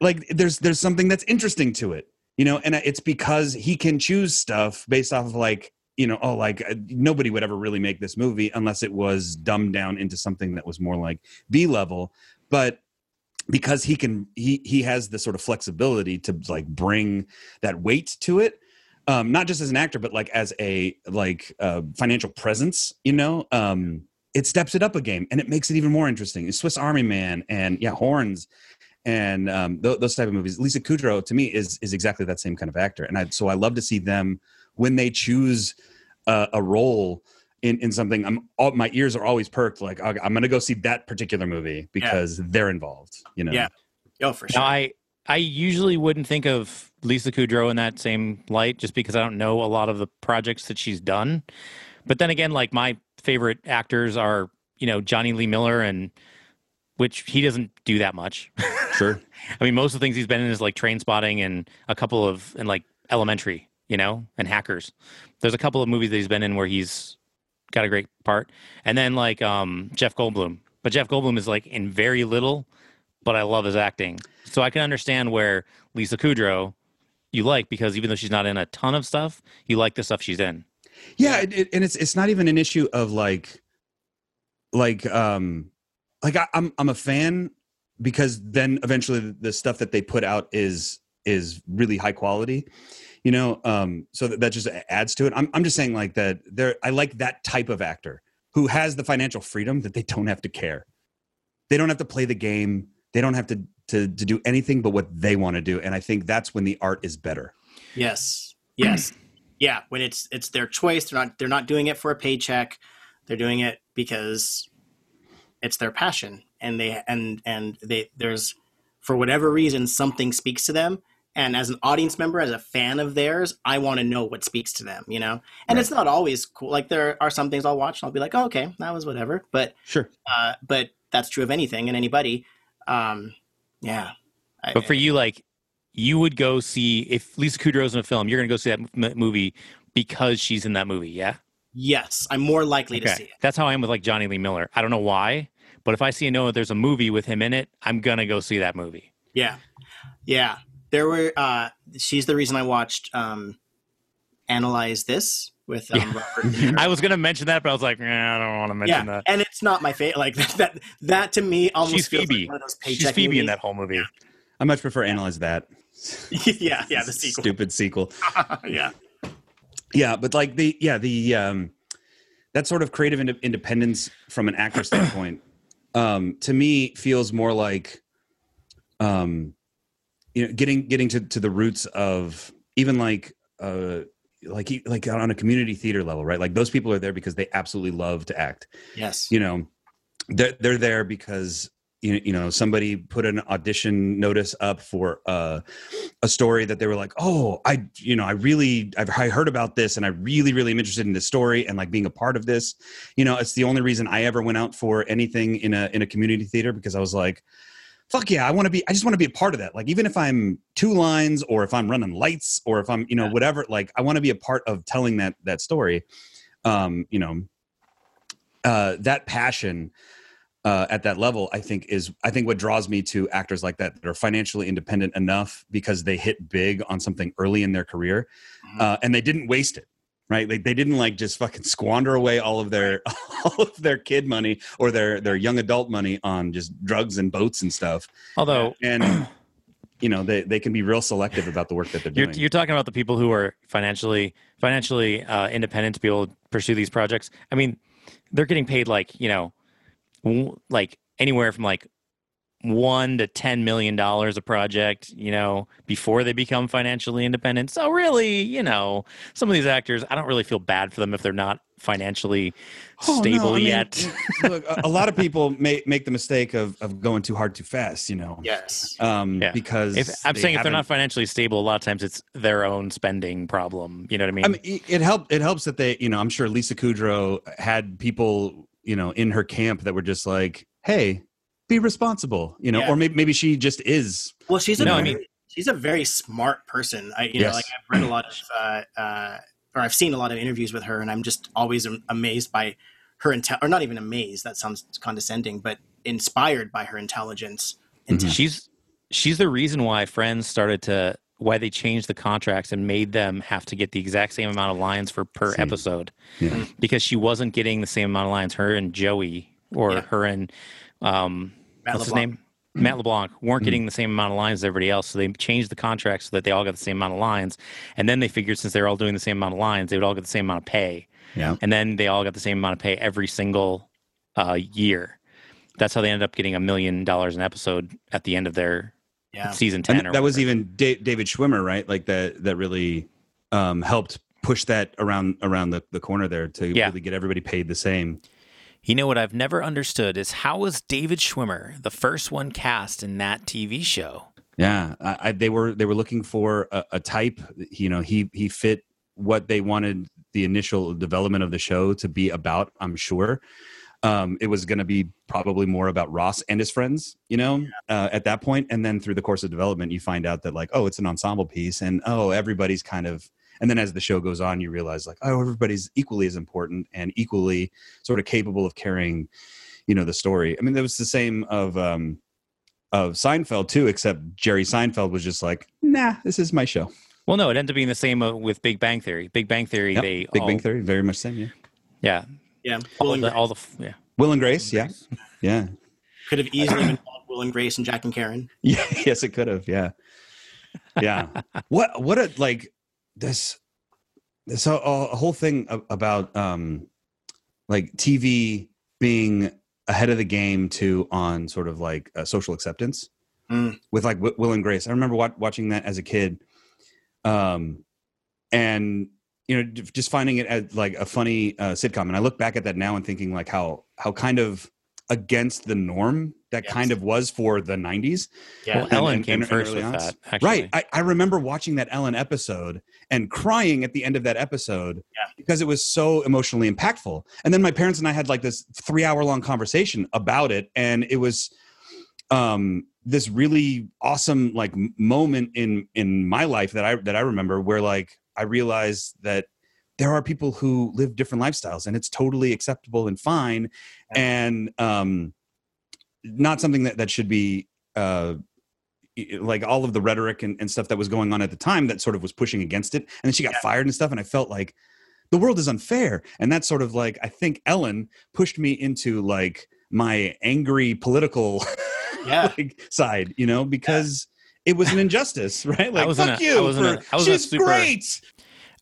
[SPEAKER 2] like there's there's something that's interesting to it you know and it's because he can choose stuff based off of like you know oh like uh, nobody would ever really make this movie unless it was dumbed down into something that was more like b level. But because he can he he has the sort of flexibility to like bring that weight to it um not just as an actor but like as a like uh financial presence you know um it steps it up a game and it makes it even more interesting. Swiss army man and yeah horns and um th- those type of movies. Lisa kudrow to me is is exactly that same kind of actor. And i so i love to see them when they choose uh, a role in, in something i'm all my ears are always perked like "Okay, i'm gonna go see that particular movie because they're involved you know
[SPEAKER 4] Yeah. Oh, for sure.
[SPEAKER 3] Now, I I usually wouldn't think of Lisa Kudrow in that same light, just because I don't know a lot of the projects that she's done. But then again, like my favorite actors are you know Jonny Lee Miller, and which he doesn't do that much.
[SPEAKER 2] Sure.
[SPEAKER 3] I mean, most of the things he's been in is like Trainspotting and a couple of and like Elementary, you know, and Hackers. There's a couple of movies that he's been in where he's got a great part, and then like um Jeff Goldblum. But Jeff Goldblum is like in very little, but I love his acting, so I can understand where Lisa Kudrow you like because even though she's not in a ton of stuff, you like the stuff she's in.
[SPEAKER 2] Yeah, it, it, and it's it's not even an issue of like, like um, like I, I'm I'm a fan because then eventually the, the stuff that they put out is is really high quality, you know. Um, so that, that just adds to it. I'm I'm just saying like that. There, I like that type of actor who has the financial freedom that they don't have to care. They don't have to play the game. They don't have to to to do anything but what they want to do. And I think that's when the art is better.
[SPEAKER 4] Yes. Yes. yeah. When it's it's their choice. They're not they're not doing it for a paycheck. They're doing it because it's their passion. And they and and they there's for whatever reason something speaks to them. And as an audience member, as a fan of theirs, I want to know what speaks to them, you know? And
[SPEAKER 2] Right.
[SPEAKER 4] it's not always cool. Like there are some things I'll watch and I'll be like, oh, okay, that was whatever. But
[SPEAKER 2] Sure.
[SPEAKER 4] uh, but that's true of anything and anybody. Um, yeah. I-
[SPEAKER 3] But for you, like, you would go see if Lisa Kudrow's in a film, you're going to go see that m- movie because she's in that movie. Yeah.
[SPEAKER 4] yes, I'm more likely to see it.
[SPEAKER 3] That's how I am with like Jonny Lee Miller. I don't know why, but if I see and know there's a movie with him in it, I'm going to go see that movie.
[SPEAKER 4] Yeah, yeah. There were. Uh, she's the reason I watched um, analyze this with um,
[SPEAKER 3] Yeah.
[SPEAKER 4] Robert.
[SPEAKER 3] I was going to mention that, but I was like, nah, I don't want to mention
[SPEAKER 4] yeah,
[SPEAKER 3] that.
[SPEAKER 4] and it's not my favorite. Like that. That to me almost
[SPEAKER 3] She's
[SPEAKER 4] feels
[SPEAKER 3] Phoebe.
[SPEAKER 4] like one of those
[SPEAKER 3] She's
[SPEAKER 4] paycheck
[SPEAKER 3] Phoebe in that whole movie.
[SPEAKER 2] I much prefer analyze that.
[SPEAKER 4] yeah, yeah. The sequel.
[SPEAKER 2] Stupid sequel.
[SPEAKER 4] yeah,
[SPEAKER 2] Yeah, but like the yeah the um that sort of creative ind- independence from an actor standpoint um to me feels more like um you know getting getting to to the roots of even like uh like like on a community theater level right? Like those people are there because they absolutely love to act.
[SPEAKER 4] Yes.
[SPEAKER 2] you know they're, they're there because you you know somebody put an audition notice up for uh, a story that they were like oh i you know i really I've, i heard about this and i really really am interested in this story and like being a part of this. You know it's the only reason i ever went out for anything in a in a community theater because i was like fuck yeah i want to be i just want to be a part of that like even if i'm two lines or if i'm running lights or if i'm you know
[SPEAKER 4] Yeah.
[SPEAKER 2] whatever like i want to be a part of telling that that story um you know uh that passion uh, at that level, I think is I think what draws me to actors like that that are financially independent enough because they hit big on something early in their career,
[SPEAKER 4] Mhm.
[SPEAKER 2] uh, and they didn't waste it. Right? They, they didn't like just fucking squander away all of their all of their kid money or their their young adult money on just drugs and boats and stuff.
[SPEAKER 3] Although
[SPEAKER 2] And you know they they can be real selective about the work that they're
[SPEAKER 3] you're,
[SPEAKER 2] doing.
[SPEAKER 3] you're talking about the people who are financially financially uh, independent to be able to pursue these projects. I mean, they're getting paid like you know, like anywhere from like one to ten million dollars a project. You know, before they become financially independent. So really, you know, some of these actors, I don't really feel bad for them if they're not financially
[SPEAKER 2] Oh, no,
[SPEAKER 3] stable
[SPEAKER 2] I mean,
[SPEAKER 3] yet.
[SPEAKER 2] look, a, a lot of people make make the mistake of of going too hard too fast. You know.
[SPEAKER 4] Yes.
[SPEAKER 2] Um,
[SPEAKER 3] Yeah.
[SPEAKER 2] because
[SPEAKER 3] If I'm
[SPEAKER 2] they
[SPEAKER 3] saying if they're not
[SPEAKER 2] haven't-
[SPEAKER 3] financially stable, a lot of times it's their own spending problem. You know what I mean?
[SPEAKER 2] I mean, it- it helped. It helps that they, you know, I'm sure Lisa Kudrow had people, you know, in her camp that were just like, "Hey, be responsible," you know,
[SPEAKER 4] Yeah.
[SPEAKER 2] or maybe maybe she just is.
[SPEAKER 4] Well, she's a
[SPEAKER 3] No, I
[SPEAKER 4] very,
[SPEAKER 3] mean-
[SPEAKER 4] she's a very smart person. I you know like I've read a lot of uh, uh, or I've seen a lot of interviews with her, and I'm just always amazed by her intel or not even amazed. That sounds condescending, but inspired by her intelligence.
[SPEAKER 2] Mhm.
[SPEAKER 3] She's she's the reason why Friends started to why they changed the contracts and made them have to get the exact same amount of lines for per
[SPEAKER 2] Same.
[SPEAKER 3] episode
[SPEAKER 2] Yeah.
[SPEAKER 3] because she wasn't getting the same amount of lines. Her and Joey or
[SPEAKER 4] Yeah.
[SPEAKER 3] her and um,
[SPEAKER 4] Matt
[SPEAKER 3] what's his
[SPEAKER 4] LeBlanc.
[SPEAKER 3] name? Matt LeBlanc weren't
[SPEAKER 2] Mhm.
[SPEAKER 3] getting the same amount of lines as everybody else, so they changed the contract so that they all got the same amount of lines. And then they figured since they're all doing the same amount of lines, they would all get the same amount of pay.
[SPEAKER 2] Yeah.
[SPEAKER 3] And then they all got the same amount of pay every single uh, year. That's how they ended up getting a million dollars an episode at the end of their
[SPEAKER 4] Yeah.
[SPEAKER 3] season ten.
[SPEAKER 2] And
[SPEAKER 3] or
[SPEAKER 2] that was even da- David Schwimmer, right? Like that that really um, helped push that around around the, the corner there to
[SPEAKER 3] Yeah.
[SPEAKER 2] really get everybody paid the same.
[SPEAKER 5] You know what I've never understood is how was David Schwimmer the first one cast in that TV show?
[SPEAKER 2] Yeah, I, I, they were they were looking for a, a type. You know, he he fit what they wanted the initial development of the show to be about. I'm sure. Um, it was going to be probably more about Ross and his friends, you know, uh, at that point. And then through the course of development, you find out that like, oh, it's an ensemble piece, and oh, everybody's kind of. And then as the show goes on, you realize like, oh, everybody's equally as important and equally sort of capable of carrying, you know, the story. I mean, that was the same of um, of Seinfeld too, except Jerry Seinfeld was just like, nah, this is my show.
[SPEAKER 3] Well, no, it ended up being the same uh, with Big Bang Theory. Big Bang Theory,
[SPEAKER 2] Yep,
[SPEAKER 3] they
[SPEAKER 2] Big
[SPEAKER 3] all,
[SPEAKER 2] Bang Theory, very much same. Yeah,
[SPEAKER 3] yeah,
[SPEAKER 4] Yeah,
[SPEAKER 3] all
[SPEAKER 4] Will and
[SPEAKER 3] the,
[SPEAKER 4] Grace.
[SPEAKER 3] all the yeah.
[SPEAKER 2] Will and Grace. Yeah, yeah,
[SPEAKER 4] could have easily been called Will and Grace and Jack and Karen.
[SPEAKER 2] yeah. yes, it could have. Yeah, yeah. what what a like this this a, a whole thing about um like TV being ahead of the game too on sort of like uh, social acceptance
[SPEAKER 4] Mm.
[SPEAKER 2] with like Wi- Will and Grace. I remember wa- watching that as a kid, um, and you know just finding it as like a funny uh, sitcom. And I look back at that now and thinking like how how kind of against the norm that
[SPEAKER 4] Yes.
[SPEAKER 2] kind of was for the '90s.
[SPEAKER 4] Yeah,
[SPEAKER 3] Well, Ellen
[SPEAKER 2] and-
[SPEAKER 3] came
[SPEAKER 2] and
[SPEAKER 3] first
[SPEAKER 2] early
[SPEAKER 3] with
[SPEAKER 2] on.
[SPEAKER 3] that. Actually.
[SPEAKER 2] Right. I, I remember watching that Ellen episode and crying at the end of that episode
[SPEAKER 4] Yeah.
[SPEAKER 2] because it was so emotionally impactful. And then my parents and I had like this three hour long conversation about it. And it was um, this really awesome like moment in in my life that I that I remember where like I realized that there are people who live different lifestyles and it's totally acceptable and fine
[SPEAKER 4] Yeah.
[SPEAKER 2] and um not something that that should be uh like all of the rhetoric and, and stuff that was going on at the time that sort of was pushing against it. And then she got
[SPEAKER 4] Yeah.
[SPEAKER 2] fired and stuff and i felt like the world is unfair. And that's sort of like i think ellen pushed me into like my angry political
[SPEAKER 4] Yeah.
[SPEAKER 2] like side you know because it was an injustice right? Like fuck
[SPEAKER 3] a-
[SPEAKER 2] you
[SPEAKER 3] I was
[SPEAKER 2] for-
[SPEAKER 3] I was a
[SPEAKER 2] she's
[SPEAKER 3] super-
[SPEAKER 2] great!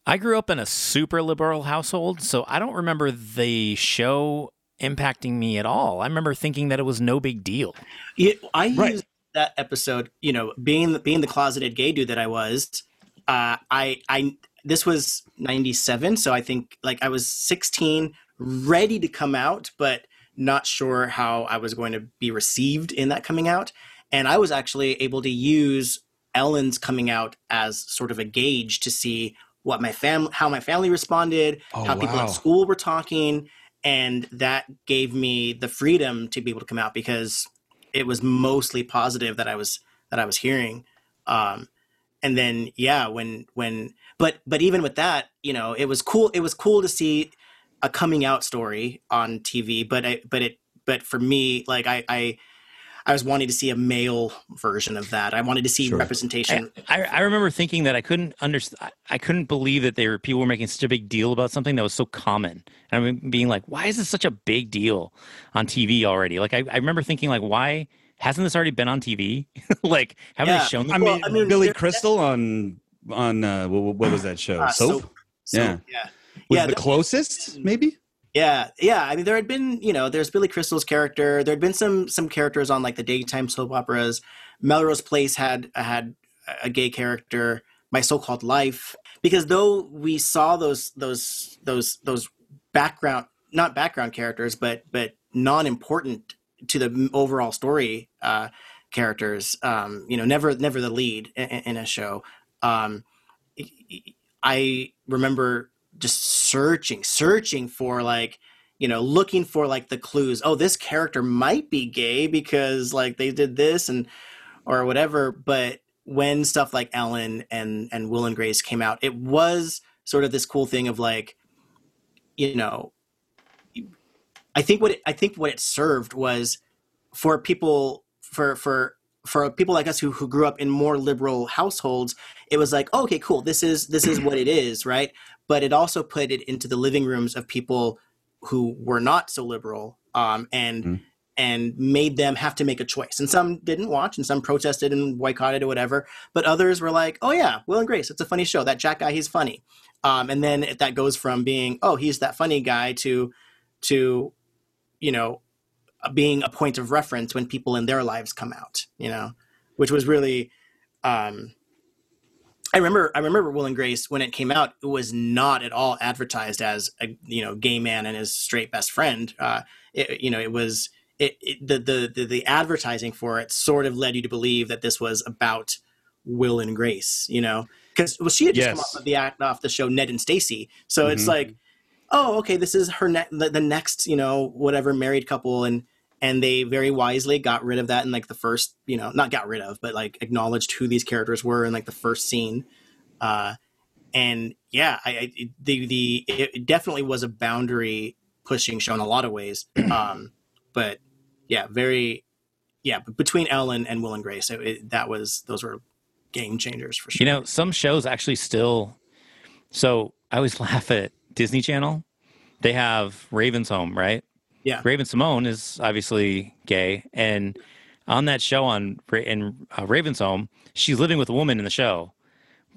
[SPEAKER 5] I grew up in a super liberal household, so I don't remember the show impacting me at all. I remember thinking that it was no big deal.
[SPEAKER 4] Yeah, I
[SPEAKER 2] Right.
[SPEAKER 4] used that episode. You know, being the, being the closeted gay dude that I was, uh, I I this was '97, so I think like I was 16, ready to come out, but not sure how I was going to be received in that coming out. And I was actually able to use Ellen's coming out as sort of a gauge to see what my family, how my family responded,
[SPEAKER 2] Oh,
[SPEAKER 4] how people
[SPEAKER 2] wow.
[SPEAKER 4] at school were talking, and that gave me the freedom to be able to come out because it was mostly positive that I was that I was hearing. Um, and then yeah, when when but but even with that, you know, it was cool. It was cool to see a coming out story on TV. But I but it but for me, like I I I was wanting to see a male version of that. I wanted to see
[SPEAKER 2] Sure.
[SPEAKER 4] representation.
[SPEAKER 3] I, I remember thinking that I couldn't understand. I couldn't believe that there were people were making such a big deal about something that was so common. And I mean, being like, why is this such a big deal on TV already? Like, I, I remember thinking, like, why hasn't this already been on TV? like, haven't
[SPEAKER 4] Yeah.
[SPEAKER 3] they shown?
[SPEAKER 2] I mean,
[SPEAKER 4] Well, I mean,
[SPEAKER 2] Billy
[SPEAKER 4] there-
[SPEAKER 2] Crystal on on uh, what, what was that show?
[SPEAKER 4] Uh,
[SPEAKER 2] Soap
[SPEAKER 4] Soap. So,
[SPEAKER 2] Yeah.
[SPEAKER 4] yeah.
[SPEAKER 2] was
[SPEAKER 4] yeah,
[SPEAKER 2] the
[SPEAKER 4] there-
[SPEAKER 2] closest, maybe.
[SPEAKER 4] Yeah, yeah. I mean, there had been, you know, there's Billy Crystal's character. There had been some some characters on like the daytime soap operas. Melrose Place had had a gay character. My so-called life, because though we saw those those those those background not background characters, but but non-important to the overall story uh, characters. Um, you know, never never the lead in, in a show. Um, I remember just searching, searching for like, you know, looking for like the clues. Oh, this character might be gay because like they did this and or whatever. But when stuff like Ellen and and Will and Grace came out, it was sort of this cool thing of like, you know, I think what it, I think what it served was for people for for for people like us who who grew up in more liberal households it was like oh, okay cool this is this is what it is right but it also put it into the living rooms of people who were not so liberal um, and
[SPEAKER 2] Mhm.
[SPEAKER 4] and made them have to make a choice. And some didn't watch and some protested and boycotted or whatever but others were like oh yeah will and grace it's a funny show. That jack guy he's funny. Um, and then that goes from being oh he's that funny guy to to you know being a point of reference when people in their lives come out you know which was really um I remember I remember Will and Grace when it came out it was not at all advertised as a you know gay man and his straight best friend. Uh it, you know, it was it, it the, the the the advertising for it sort of led you to believe that this was about Will and Grace, you know, because well, she had just come off of the act off the show Ned and Stacey, so it's
[SPEAKER 2] Mhm.
[SPEAKER 4] like, oh, okay, this is her ne- the, the next, you know, whatever married couple, and and they very wisely got rid of that in like the first, you know, not got rid of, but like acknowledged who these characters were in like the first scene, uh, and yeah, I, I the the it definitely was a boundary pushing show in a lot of ways, um, but yeah, very. Yeah, but between Ellen and Will and Grace, it, it, that was those were game changers for sure.
[SPEAKER 3] You know, some shows actually still. So I always laugh at Disney Channel. They have Raven's Home, right?
[SPEAKER 4] Yeah.
[SPEAKER 3] Raven-Symoné is obviously gay, and on that show on in uh, Raven's Home, she's living with a woman in the show,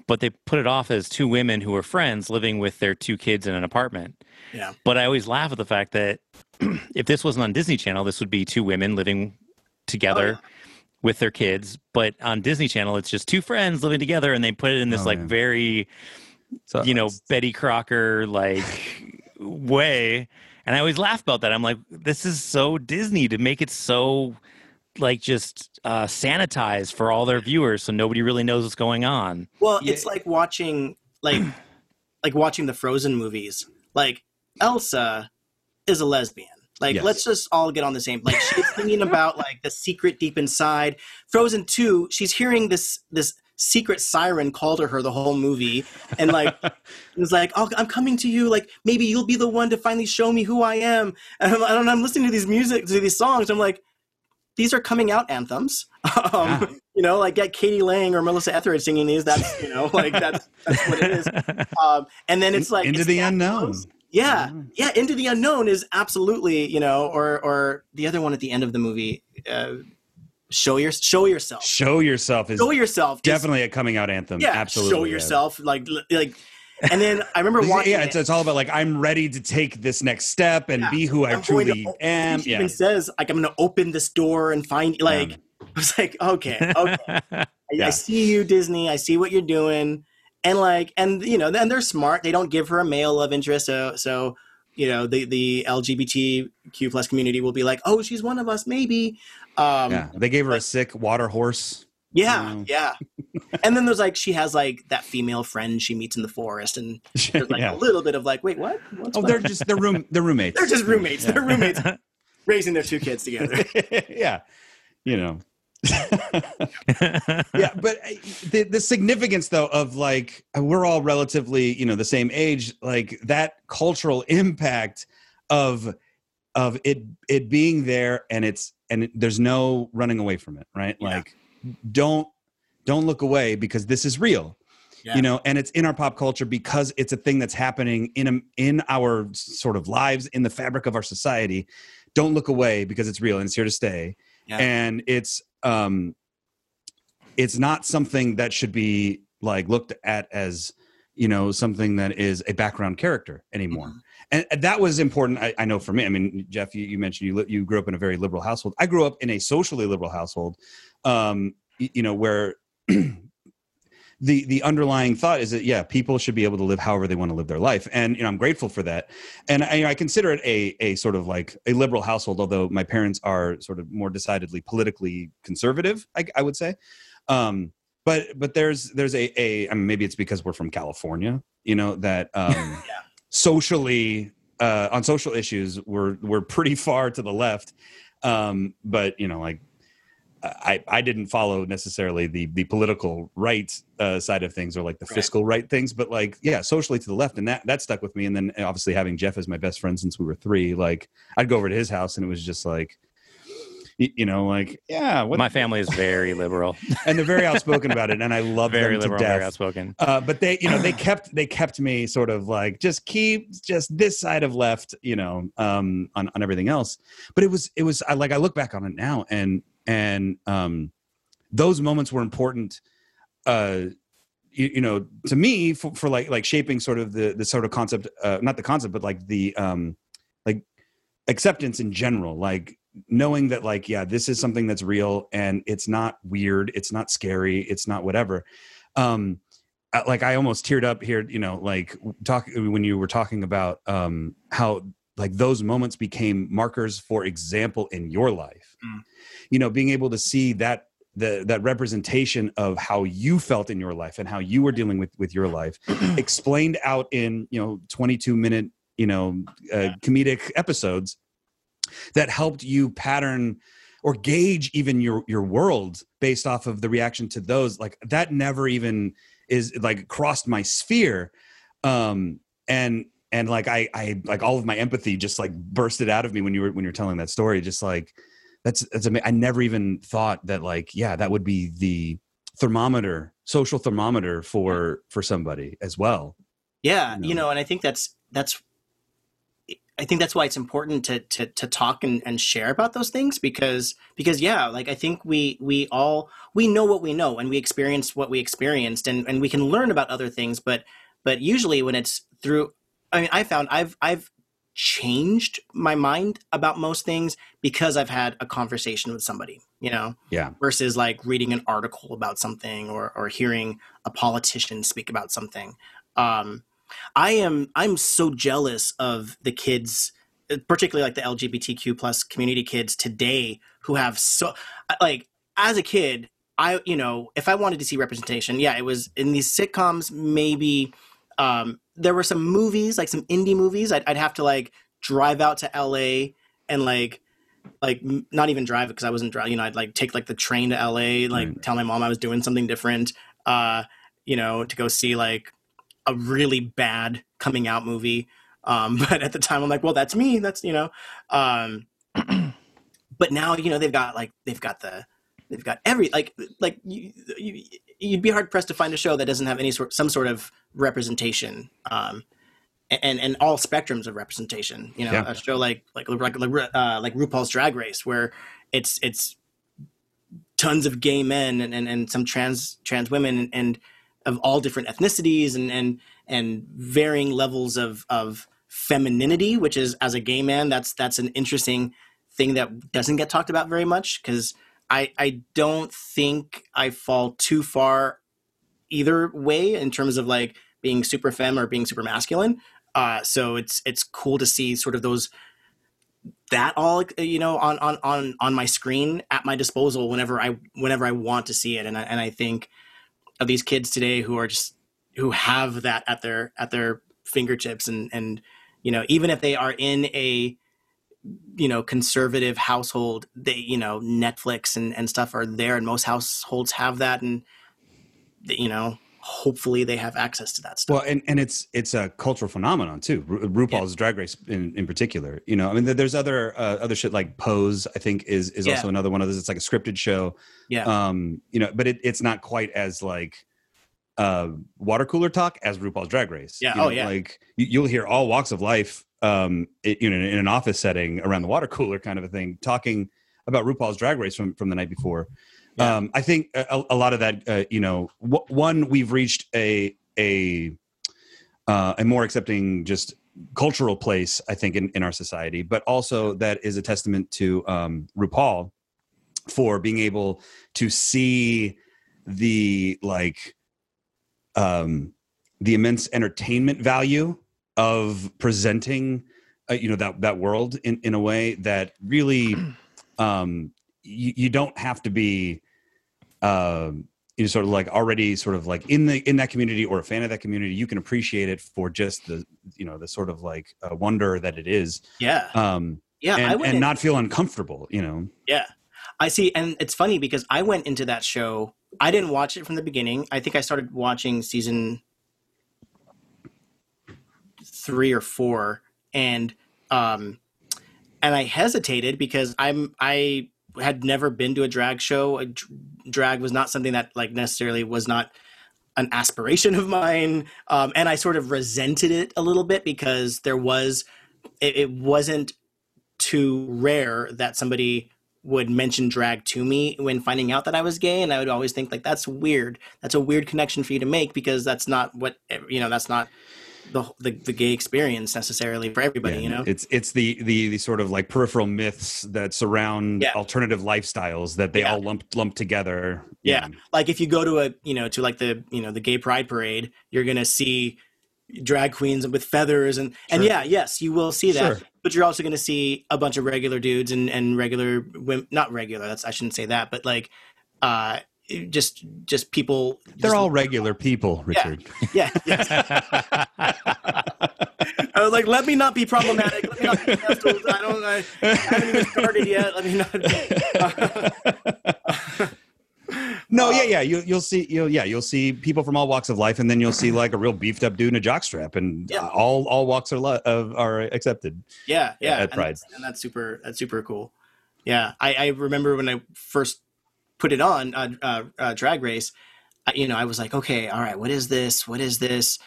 [SPEAKER 3] but they put it off as two women who are friends living with their two kids in an apartment.
[SPEAKER 4] Yeah.
[SPEAKER 3] But I always laugh at the fact that if this wasn't on Disney Channel, this would be two women living together
[SPEAKER 4] Oh,
[SPEAKER 3] with their kids. But on Disney Channel, it's just two friends living together, and they put it in this
[SPEAKER 2] Oh,
[SPEAKER 3] like
[SPEAKER 2] yeah.
[SPEAKER 3] very,
[SPEAKER 2] So
[SPEAKER 3] you know, Betty Crocker like way. And I always laugh about that. I'm like, this is so Disney to make it so like just uh, sanitized for all their viewers, so nobody really knows what's going on.
[SPEAKER 4] Well,
[SPEAKER 2] Yeah.
[SPEAKER 4] it's like watching like like watching the Frozen movies. Like Elsa is a lesbian. Like
[SPEAKER 2] Yes.
[SPEAKER 4] let's just all get on the same. Like she's thinking about like the secret deep inside. Frozen two, she's hearing this this secret siren call to her the whole movie, and like it's like, oh, I'm coming to you. Like maybe you'll be the one to finally show me who I am. And I'm, and I'm listening to these music to these songs. I'm like, these are coming out anthems. Um,
[SPEAKER 2] Yeah.
[SPEAKER 4] You know, like get k.d. lang or Melissa Etheridge singing these. That's you know, like that's that's what it is. Um, and then it's like
[SPEAKER 2] into
[SPEAKER 4] it's
[SPEAKER 2] the unknown.
[SPEAKER 4] close. Yeah, yeah, into the unknown is absolutely you know, or or the other one at the end of the movie, uh, show your show yourself,
[SPEAKER 2] Show yourself is
[SPEAKER 4] show yourself, is-
[SPEAKER 2] definitely a coming out anthem.
[SPEAKER 4] yeah,
[SPEAKER 2] absolutely.
[SPEAKER 4] show
[SPEAKER 2] yeah.
[SPEAKER 4] yourself, like like, and then I remember watching.
[SPEAKER 2] yeah, it's, it's all about like I'm ready to take this next step and
[SPEAKER 4] Yeah.
[SPEAKER 2] be who I
[SPEAKER 4] I'm to
[SPEAKER 2] truly
[SPEAKER 4] o-
[SPEAKER 2] am.
[SPEAKER 4] She
[SPEAKER 2] Yeah,
[SPEAKER 4] even says like I'm going to open this door and find like I was like okay okay I,
[SPEAKER 2] Yeah.
[SPEAKER 4] I see you Disney I see what you're doing and like and you know and they're smart they don't give her a male love interest so so you know the the LGBTQ plus community will be like oh she's one of us maybe um
[SPEAKER 2] yeah. They gave her a sick water horse.
[SPEAKER 4] yeah
[SPEAKER 2] Mm.
[SPEAKER 4] yeah and then there's like she has like that female friend she meets in the forest and there's like
[SPEAKER 2] yeah.
[SPEAKER 4] a little bit of like wait what What's
[SPEAKER 2] Oh,
[SPEAKER 4] what?
[SPEAKER 2] they're just they're room they're roommates.
[SPEAKER 4] they're just roommates
[SPEAKER 2] Yeah.
[SPEAKER 4] they're roommates raising their two kids together
[SPEAKER 2] yeah, you know. yeah, but uh, the the significance though of like we're all relatively you know the same age, like that cultural impact of of it it being there and it's and it, there's no running away from it, right?
[SPEAKER 4] Yeah.
[SPEAKER 2] Like don't don't look away because this is real.
[SPEAKER 4] Yeah.
[SPEAKER 2] You know, and it's in our pop culture because it's a thing that's happening in a, in our sort of lives in the fabric of our society. Don't look away because it's real and it's here to stay
[SPEAKER 4] Yeah.
[SPEAKER 2] and it's um it's not something that should be like looked at as you know something that is a background character anymore
[SPEAKER 4] Mhm.
[SPEAKER 2] and, and that was important I, I know for me i mean jeff you, you mentioned you li- you grew up in a very liberal household i grew up in a socially liberal household um y- you know where the the underlying thought is that yeah people should be able to live however they want to live their life. And you know i'm grateful for that. And i, I consider it a a sort of like a liberal household although my parents are sort of more decidedly politically conservative i, I would say. Um but but there's there's a a I mean, maybe it's because we're from california you know that um socially uh on social issues we're we're pretty far to the left. Um but you know like I, I didn't follow necessarily the the political right uh, side of things or like the
[SPEAKER 4] Right.
[SPEAKER 2] fiscal right things, but like yeah, socially to the left, and that that stuck with me. And then obviously having Jeff as my best friend since we were three, like I'd go over to his house and it was just like, you know, like yeah, what,
[SPEAKER 3] My family is very liberal,
[SPEAKER 2] and they're very outspoken about it, and I love
[SPEAKER 3] very
[SPEAKER 2] them
[SPEAKER 3] liberal,
[SPEAKER 2] to
[SPEAKER 3] very outspoken.
[SPEAKER 2] Uh, but they, you know, they kept they kept me sort of like just keep just this side of left, you know, um, on on everything else. But it was it was I like I look back on it now, and and um, those moments were important. Uh, you, you know, to me for, for like like shaping sort of the the sort of concept, uh, not the concept, but like the um, like acceptance in general, like knowing that like yeah this is something that's real and it's not weird it's not scary it's not whatever um like i almost teared up here you know like talk when you were talking about um how like those moments became markers for example in your life.
[SPEAKER 4] Mm.
[SPEAKER 2] you know being able to see that the, that representation of how you felt in your life and how you were dealing with with your life explained out in you know 22 minute you know uh, comedic episodes that helped you pattern or gauge even your your world based off of the reaction to those like that never even is like crossed my sphere. Um and and like i i like all of my empathy just like bursted out of me when you were when you were telling that story just like that's that's ama- i never even thought that like yeah that would be the thermometer social thermometer for for somebody as well
[SPEAKER 4] Yeah,
[SPEAKER 2] you
[SPEAKER 4] you
[SPEAKER 2] know.
[SPEAKER 4] know, and I think that's that's I think that's why it's important to to to talk and, and share about those things because because yeah, like I think we we all we know what we know and we experienced what we experienced and and we can learn about other things, but but usually when it's through I mean I found I've I've changed my mind about most things because I've had a conversation with somebody, you know
[SPEAKER 2] yeah
[SPEAKER 4] versus like reading an article about something or or hearing a politician speak about something. Um, I am I'm so jealous of the kids, particularly like the LGBTQ plus community kids today who have so like as a kid. I you know if I wanted to see representation, yeah, it was in these sitcoms. Maybe um, there were some movies like some indie movies. I'd, I'd have to like drive out to LA and like like not even drive because I wasn't driving. You know, I'd like take like the train to LA, like
[SPEAKER 2] Right.
[SPEAKER 4] tell my mom I was doing something different. Uh, you know, to go see like a really bad coming out movie. Um, but at the time, I'm like, well, that's me. That's you know. Um, but now you know they've got like they've got the they've got every like like you, you you'd be hard pressed to find a show that doesn't have any sort some sort of representation. Um, and and all spectrums of representation. You know,
[SPEAKER 2] Yeah.
[SPEAKER 4] a show like like like uh, like RuPaul's Drag Race, where it's it's tons of gay men and, and, and some trans trans women and, and of all different ethnicities and and and varying levels of of femininity, which is as a gay man, that's that's an interesting thing that doesn't get talked about very much because I I don't think I fall too far either way in terms of like being super femme or being super masculine. Uh, so it's it's cool to see sort of those that all you know on on on on my screen at my disposal whenever I whenever I want to see it, and I, and I think of these kids today who are just who have that at their at their fingertips, and and you know even if they are in a you know conservative household, they you know Netflix and and stuff are there, and most households have that, and you know hopefully they have access to that stuff.
[SPEAKER 2] Well, and, and it's it's a cultural phenomenon too. Ru- RuPaul's Drag Race in, in particular. You know, I mean, there's other uh, other shit like Pose. I think is is
[SPEAKER 4] Yeah.
[SPEAKER 2] also another one of those. It's like a scripted show.
[SPEAKER 4] Yeah.
[SPEAKER 2] Um, you know, but it, it's not quite as like uh water cooler talk as RuPaul's Drag Race.
[SPEAKER 4] Yeah,
[SPEAKER 2] You know,
[SPEAKER 4] oh, yeah.
[SPEAKER 2] Like you, you'll hear all walks of life. Um, it, you know, in an office setting around the water cooler kind of a thing, talking about RuPaul's Drag Race from from the night before.
[SPEAKER 4] Yeah.
[SPEAKER 2] Um, I think a, a lot of that, uh, you know, w- one we've reached a a uh, a more accepting just cultural place, I think, in, in our society, but also that is a testament to um, RuPaul for being able to see the like um, the immense entertainment value of presenting, uh, you know, that that world in in a way that really um, you, you don't have to be um, you know, sort of like already sort of like in the in that community or a fan of that community you can appreciate it for just the you know the sort of like uh, wonder that it is
[SPEAKER 4] yeah,
[SPEAKER 2] um
[SPEAKER 4] yeah. I
[SPEAKER 2] and, and not feel uncomfortable you know
[SPEAKER 4] Yeah. I see. And it's funny because I went into that show. I didn't watch it from the beginning. I think I started watching season three or four. And, um, and I hesitated because I'm, I had never been to a drag show. A Drag was not something that like necessarily was not an aspiration of mine. Um, and I sort of resented it a little bit because there was, it, it wasn't too rare that somebody would mention drag to me when finding out that I was gay, and I would always think like that's weird. That's a weird connection for you to make because that's not what you know. That's not the the, the gay experience necessarily for everybody.
[SPEAKER 2] Yeah,
[SPEAKER 4] you know.
[SPEAKER 2] it's it's the the the sort of like peripheral myths that surround
[SPEAKER 4] Yeah.
[SPEAKER 2] alternative lifestyles that they
[SPEAKER 4] Yeah.
[SPEAKER 2] all lump lump together
[SPEAKER 4] Yeah.
[SPEAKER 2] know.
[SPEAKER 4] like if you go to a you know to like the you know the gay pride parade you're gonna see drag queens with feathers and and
[SPEAKER 2] Sure.
[SPEAKER 4] yeah, yes, you will see that.
[SPEAKER 2] Sure.
[SPEAKER 4] But you're also going to see a bunch of regular dudes and and regular women. Not regular. That's I shouldn't say that, but like, uh, just just people.
[SPEAKER 2] They're
[SPEAKER 4] just-
[SPEAKER 2] all regular people, Richard.
[SPEAKER 4] yeah. yes. I was like, let me not be problematic. Let me not be. I don't. I, I haven't even started yet. Let me not.
[SPEAKER 2] No, yeah, yeah. You, you'll see, you'll, yeah, you'll see people from all walks of life, and then you'll see like a real beefed up dude in a jockstrap, and
[SPEAKER 4] Yeah.
[SPEAKER 2] uh, all all walks are lo- of, are accepted.
[SPEAKER 4] Yeah, yeah,
[SPEAKER 2] at
[SPEAKER 4] and
[SPEAKER 2] Pride.
[SPEAKER 4] that's- and that's super. That's super cool. Yeah, I, I remember when I first put it on uh, uh, uh, Drag Race. I, you know, I was like, okay, all right, what is this? What is this?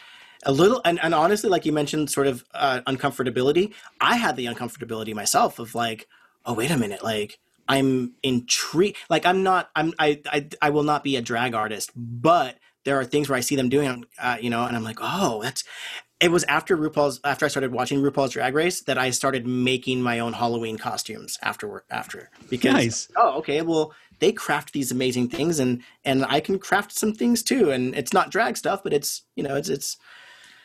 [SPEAKER 4] A little, and, and honestly, like you mentioned, sort of uh, uncomfortability. I had the uncomfortability myself of like, oh, wait a minute, like I'm intrigued. Like I'm not, I'm, I, I, I will not be a drag artist, but there are things where I see them doing, uh, you know, and I'm like, oh, that's. It was after RuPaul's after I started watching RuPaul's Drag Race that I started making my own Halloween costumes afterward after because
[SPEAKER 2] Nice.
[SPEAKER 4] oh okay well they craft these amazing things and and I can craft some things too and it's not drag stuff but it's you know it's it's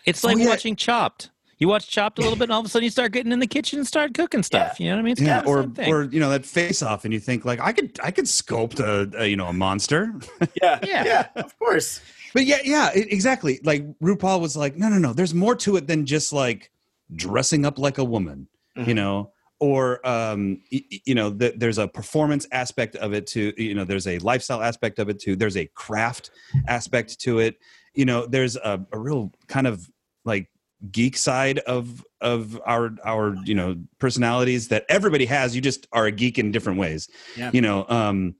[SPEAKER 5] It's like
[SPEAKER 2] Oh, yeah.
[SPEAKER 5] watching Chopped. You watch Chopped a little bit, and all of a sudden you start getting in the kitchen and start cooking stuff. You know what I mean? It's
[SPEAKER 2] Yeah,
[SPEAKER 5] kind of
[SPEAKER 2] or
[SPEAKER 5] thing.
[SPEAKER 2] or you know that face off, and you think like I could I could sculpt a, a you know a monster.
[SPEAKER 4] yeah
[SPEAKER 5] Yeah.
[SPEAKER 4] yeah of course
[SPEAKER 2] But yeah, yeah, exactly. Like RuPaul was like, no, no, no. There's more to it than just like dressing up like a woman, you
[SPEAKER 4] Mhm.
[SPEAKER 2] know, or um, you know, th- there's a performance aspect of it too. You know, there's a lifestyle aspect of it too. There's a craft aspect to it. You know, there's a, a real kind of like geek side of of our our you know personalities that everybody has. You just are a geek in different ways.
[SPEAKER 4] Yeah.
[SPEAKER 2] You know, um,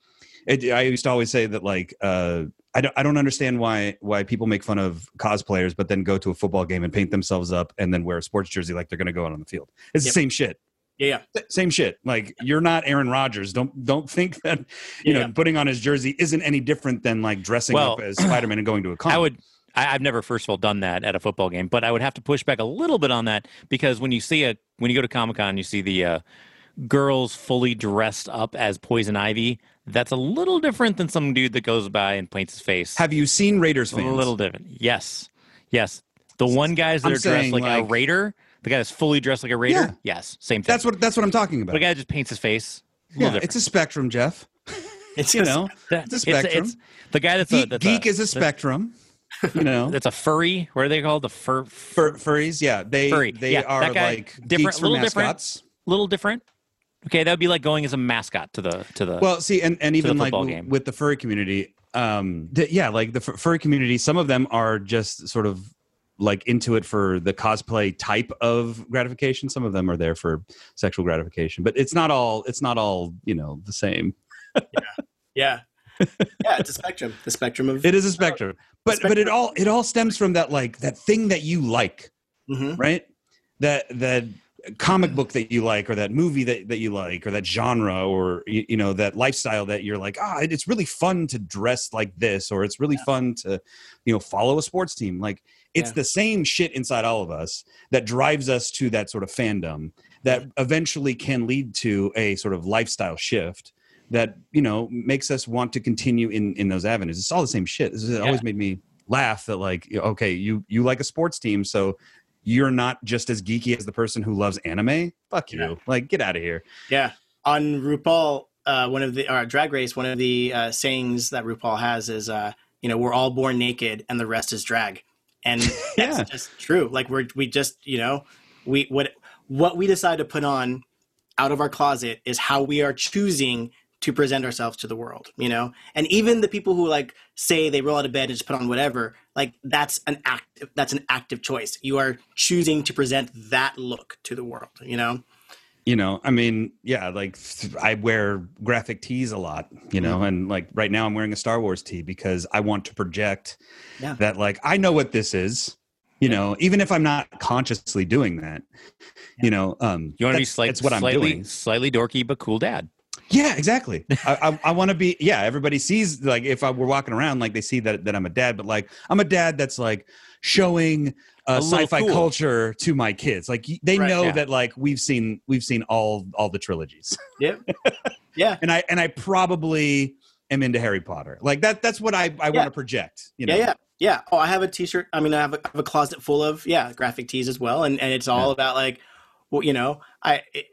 [SPEAKER 2] it, I used to always say that like uh, I don't I don't understand why why people make fun of cosplayers, but then go to a football game and paint themselves up and then wear a sports jersey like they're going to go out on the field. It's
[SPEAKER 4] Yep.
[SPEAKER 2] the same shit.
[SPEAKER 4] Yeah yeah
[SPEAKER 2] Same shit. Like you're not Aaron Rodgers. Don't don't think that you
[SPEAKER 4] Yeah.
[SPEAKER 2] know putting on his jersey isn't any different than like dressing
[SPEAKER 5] Well,
[SPEAKER 2] up as Spider Man and going to a con.
[SPEAKER 5] I would. I, I've never, first of all, done that at a football game, but I would have to push back a little bit on that because when you see a when you go to Comic Con, you see the uh, girls fully dressed up as Poison Ivy. That's a little different than some dude that goes by and paints his face.
[SPEAKER 2] Have you seen Raiders
[SPEAKER 5] a little different. Yes, yes. The one guys that
[SPEAKER 2] I'm
[SPEAKER 5] are dressed
[SPEAKER 2] saying,
[SPEAKER 5] like, a raider, the guy that's fully dressed like a raider. Yes, same thing.
[SPEAKER 2] That's what that's what I'm talking
[SPEAKER 5] But
[SPEAKER 2] about.
[SPEAKER 5] a guy that just paints his face. A
[SPEAKER 2] Yeah, it's a spectrum, Jeff.
[SPEAKER 4] it's
[SPEAKER 2] You know,
[SPEAKER 5] That-
[SPEAKER 2] it's a spectrum.
[SPEAKER 5] the guy that's a
[SPEAKER 2] geek,
[SPEAKER 5] that's
[SPEAKER 2] geek
[SPEAKER 5] a,
[SPEAKER 2] is a spectrum. You know,
[SPEAKER 5] That's a furry. What are they called? The fur.
[SPEAKER 2] Fur, furries, yeah, they
[SPEAKER 5] Furry.
[SPEAKER 2] they
[SPEAKER 5] Yeah,
[SPEAKER 2] are
[SPEAKER 5] guy,
[SPEAKER 2] like
[SPEAKER 5] different-
[SPEAKER 2] geeks for
[SPEAKER 5] little different.
[SPEAKER 2] mascots.
[SPEAKER 5] little different. Okay, that would be like going as a mascot to the to the.
[SPEAKER 2] Well, see, and, and even like w-
[SPEAKER 5] game.
[SPEAKER 2] with the furry community, um, th- yeah, like the f- furry community, some of them are just sort of like into it for the cosplay type of gratification. Some of them are there for sexual gratification, but it's not all. It's not all you know the same.
[SPEAKER 4] yeah yeah yeah. it's a spectrum the spectrum of
[SPEAKER 2] It is a spectrum, but but it all it all stems from that like that thing that you like.
[SPEAKER 4] Mhm.
[SPEAKER 2] right? That that comic book that you like, or that movie that, that you like, or that genre, or you, you know that lifestyle that you're like, ah, it's really fun to dress like this, or it's really fun to, you know, follow a sports team. Like it's
[SPEAKER 4] Yeah.
[SPEAKER 2] the same shit inside all of us that drives us to that sort of fandom that eventually can lead to a sort of lifestyle shift that you know makes us want to continue in in those avenues. It's all the same shit. This has always made me laugh that like okay, you you like a sports team, so you're not just as geeky as the person who loves anime. Fuck you.
[SPEAKER 4] Yeah.
[SPEAKER 2] Like get out of here.
[SPEAKER 4] Yeah, on RuPaul, uh, one of the uh, Drag Race, one of the uh, sayings that RuPaul has is, uh, you know, we're all born naked and the rest is drag, and that's
[SPEAKER 2] Yeah.
[SPEAKER 4] just true. Like we're we just you know we what what we decide to put on out of our closet is how we are choosing to present ourselves to the world you know and even the people who like say they roll out of bed and just put on whatever like that's an act that's an active choice you are choosing to present that look to the world you know
[SPEAKER 2] You know, I mean, yeah, like I wear graphic tees a lot, you know, and like right now I'm wearing a Star Wars tee because I want to project
[SPEAKER 4] Yeah.
[SPEAKER 2] that like I know what this is. You know, even if I'm not consciously doing that, you know, um,
[SPEAKER 5] you want to be
[SPEAKER 2] that's-
[SPEAKER 5] slight,
[SPEAKER 2] that's what I'm
[SPEAKER 5] slightly
[SPEAKER 2] doing.
[SPEAKER 5] slightly dorky but cool dad.
[SPEAKER 2] Yeah, exactly. I, I, I want to be. Yeah, everybody sees like if I were walking around, like they see that that I'm a dad, but like I'm a dad that's like showing
[SPEAKER 5] A
[SPEAKER 2] uh, sci-fi
[SPEAKER 5] cool.
[SPEAKER 2] culture to my kids. Like they
[SPEAKER 4] Right,
[SPEAKER 2] know
[SPEAKER 5] yeah.
[SPEAKER 2] that like we've seen we've seen all all the trilogies,
[SPEAKER 4] yeah yeah
[SPEAKER 2] and I and I probably am into Harry Potter. Like that. That's what I I
[SPEAKER 4] Yeah.
[SPEAKER 2] want to project. You know.
[SPEAKER 4] yeah yeah Yeah. Oh, I have a T-shirt. I mean, I have a, I have a closet full of yeah graphic tees as well, and and it's all
[SPEAKER 2] Yeah.
[SPEAKER 4] about like, well, you know, I it,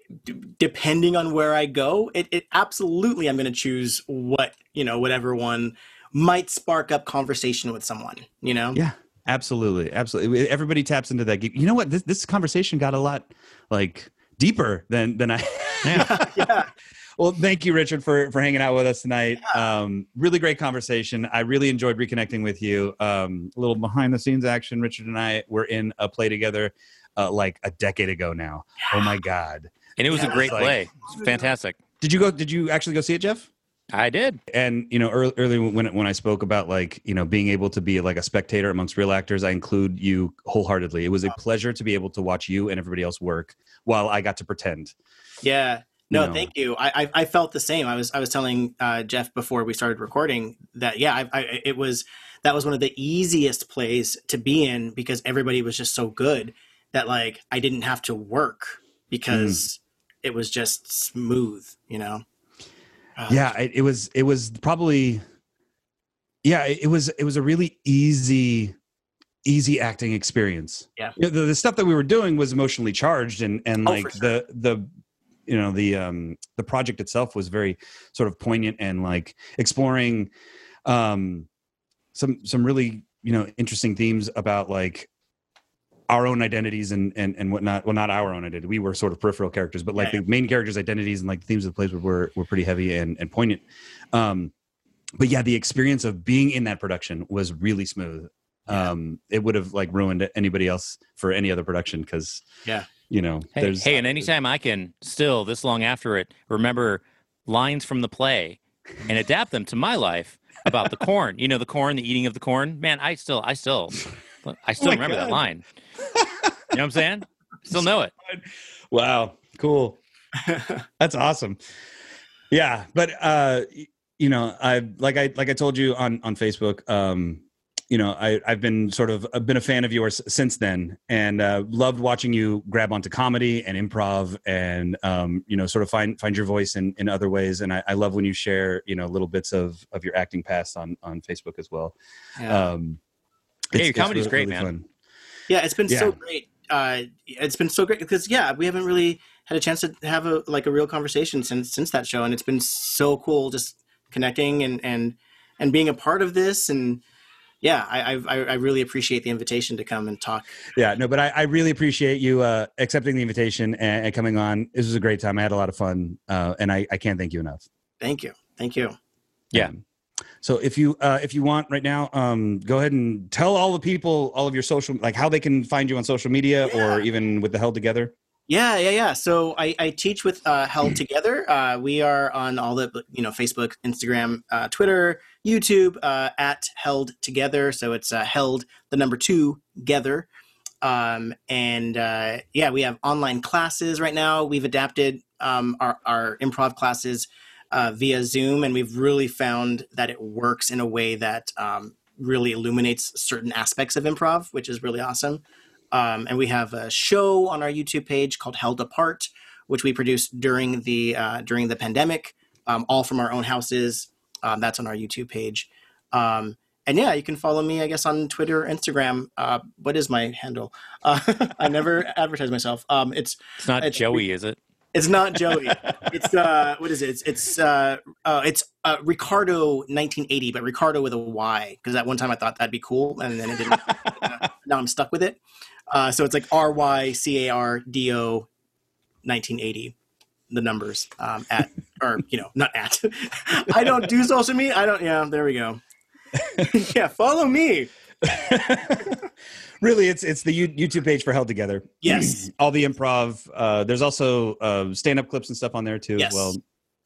[SPEAKER 4] depending on where I go, it, it absolutely I'm going to choose what you know whatever one might spark up conversation with someone. You know.
[SPEAKER 2] Yeah, absolutely, absolutely. Everybody taps into that. You know what? This this conversation got a lot like deeper than than I.
[SPEAKER 3] Yeah.
[SPEAKER 4] yeah.
[SPEAKER 2] well, thank you, Richard, for for hanging out with us tonight. Um, really great conversation. I really enjoyed reconnecting with you. Um, a little behind the scenes action. Richard and I were in a play together uh, like a decade ago now. Oh my god!
[SPEAKER 3] And it was
[SPEAKER 4] Yeah,
[SPEAKER 3] a great
[SPEAKER 2] it's like-
[SPEAKER 3] play. It's fantastic.
[SPEAKER 2] Did you go? Did you actually go see it, Jeff?
[SPEAKER 3] I did.
[SPEAKER 2] and you know early, early when when I spoke about like you know being able to be like a spectator amongst real actors, I include you wholeheartedly. It was a pleasure to be able to watch you and everybody else work while I got to pretend.
[SPEAKER 4] Yeah. No,
[SPEAKER 2] You know.
[SPEAKER 4] thank you. I, I I felt the same. I was I was telling uh, Jeff before we started recording that yeah, I, I it was that was one of the easiest plays to be in because everybody was just so good that like I didn't have to work because it was just smooth, you know. Uh,
[SPEAKER 2] Yeah, it, it was it was probably yeah it, it was it was a really easy easy acting experience.
[SPEAKER 4] Yeah.
[SPEAKER 2] You know, the, the stuff that we were doing was emotionally charged and and
[SPEAKER 4] Oh,
[SPEAKER 2] like
[SPEAKER 4] for
[SPEAKER 2] the the you know the um the project itself was very sort of poignant and like exploring um some some really you know interesting themes about like our own identities and and and whatnot. Well, not our own identity. We were sort of peripheral characters, but like
[SPEAKER 4] Yeah.
[SPEAKER 2] the main characters' identities and like the themes of the plays were were, were pretty heavy and and poignant. Um, but yeah, the experience of being in that production was really smooth.
[SPEAKER 4] Yeah.
[SPEAKER 2] Um, it would have like ruined anybody else for any other production because
[SPEAKER 4] Yeah.
[SPEAKER 2] you know,
[SPEAKER 3] Hey,
[SPEAKER 2] there's
[SPEAKER 3] hey, and anytime I can still this long after it remember lines from the play and adapt them to my life about the corn. You know, the corn, the eating of the corn. Man, I still, I still, I still
[SPEAKER 2] my
[SPEAKER 3] remember that line. You know what I'm saying? Still know it.
[SPEAKER 2] Wow, cool. That's awesome. Yeah, but uh you know, I like I like I told you on on Facebook um you know, I I've been sort of I've been a fan of yours since then and uh loved watching you grab onto comedy and improv and um you know, sort of find find your voice in in other ways and I, I love when you share, you know, little bits of of your acting past on on Facebook as well.
[SPEAKER 4] yeah.
[SPEAKER 2] Um
[SPEAKER 3] Yeah,
[SPEAKER 2] it's-
[SPEAKER 3] your
[SPEAKER 2] it's
[SPEAKER 3] comedy's
[SPEAKER 2] really-
[SPEAKER 3] great,
[SPEAKER 2] really
[SPEAKER 3] man.
[SPEAKER 2] fun.
[SPEAKER 4] Yeah, it's been
[SPEAKER 2] Yeah.
[SPEAKER 4] so great. Uh, it's been so great because yeah, we haven't really had a chance to have a like a real conversation since since that show, and it's been so cool just connecting and and and being a part of this. And yeah, I I, I really appreciate the invitation to come and talk.
[SPEAKER 2] Yeah, no, but I, I really appreciate you uh, accepting the invitation and, and coming on. This was a great time. I had a lot of fun, uh, and I, I can't thank you enough.
[SPEAKER 4] Thank you, thank you.
[SPEAKER 3] Yeah.
[SPEAKER 2] Um, so if you uh, if you want right now, um, go ahead and tell all the people all of your social like how they can find you on social media
[SPEAKER 4] Yeah.
[SPEAKER 2] or even with the held together.
[SPEAKER 4] Yeah, yeah, yeah. So I, I teach with uh, Held Together. Uh, we are on all the you know Facebook, Instagram, uh, Twitter, YouTube uh, at Held Together. So it's uh, Held the number two Together. Um, and uh, yeah, we have online classes right now. We've adapted um, our our improv classes uh, via Zoom, and we've really found that it works in a way that um, really illuminates certain aspects of improv, which is really awesome. Um, and we have a show on our YouTube page called Held Apart, which we produced during the uh, during the pandemic, um, all from our own houses. Um, that's on our YouTube page. Um, and yeah, you can follow me, I guess, on Twitter, Instagram. Uh, what is my handle? Uh, I never advertise myself. Um, it's
[SPEAKER 3] It's not
[SPEAKER 4] It's-
[SPEAKER 3] Joey, is it?
[SPEAKER 4] It's not Joey. it's uh, what is it? It's it's uh, uh, it's uh, Ricardo 1980, but Ricardo with a Y. Because at one time I thought that'd be cool, and then it didn't. uh, now I'm stuck with it. Uh, so it's like R Y C A R D O 1980. The numbers um, at or you know not at. I don't do social media. I don't. Yeah, there we go. yeah, follow me.
[SPEAKER 2] really, it's it's the YouTube page for Held Together.
[SPEAKER 4] Yes.
[SPEAKER 2] all the improv. Uh, there's also uh, stand up clips and stuff on there too
[SPEAKER 4] Yes.
[SPEAKER 2] as well.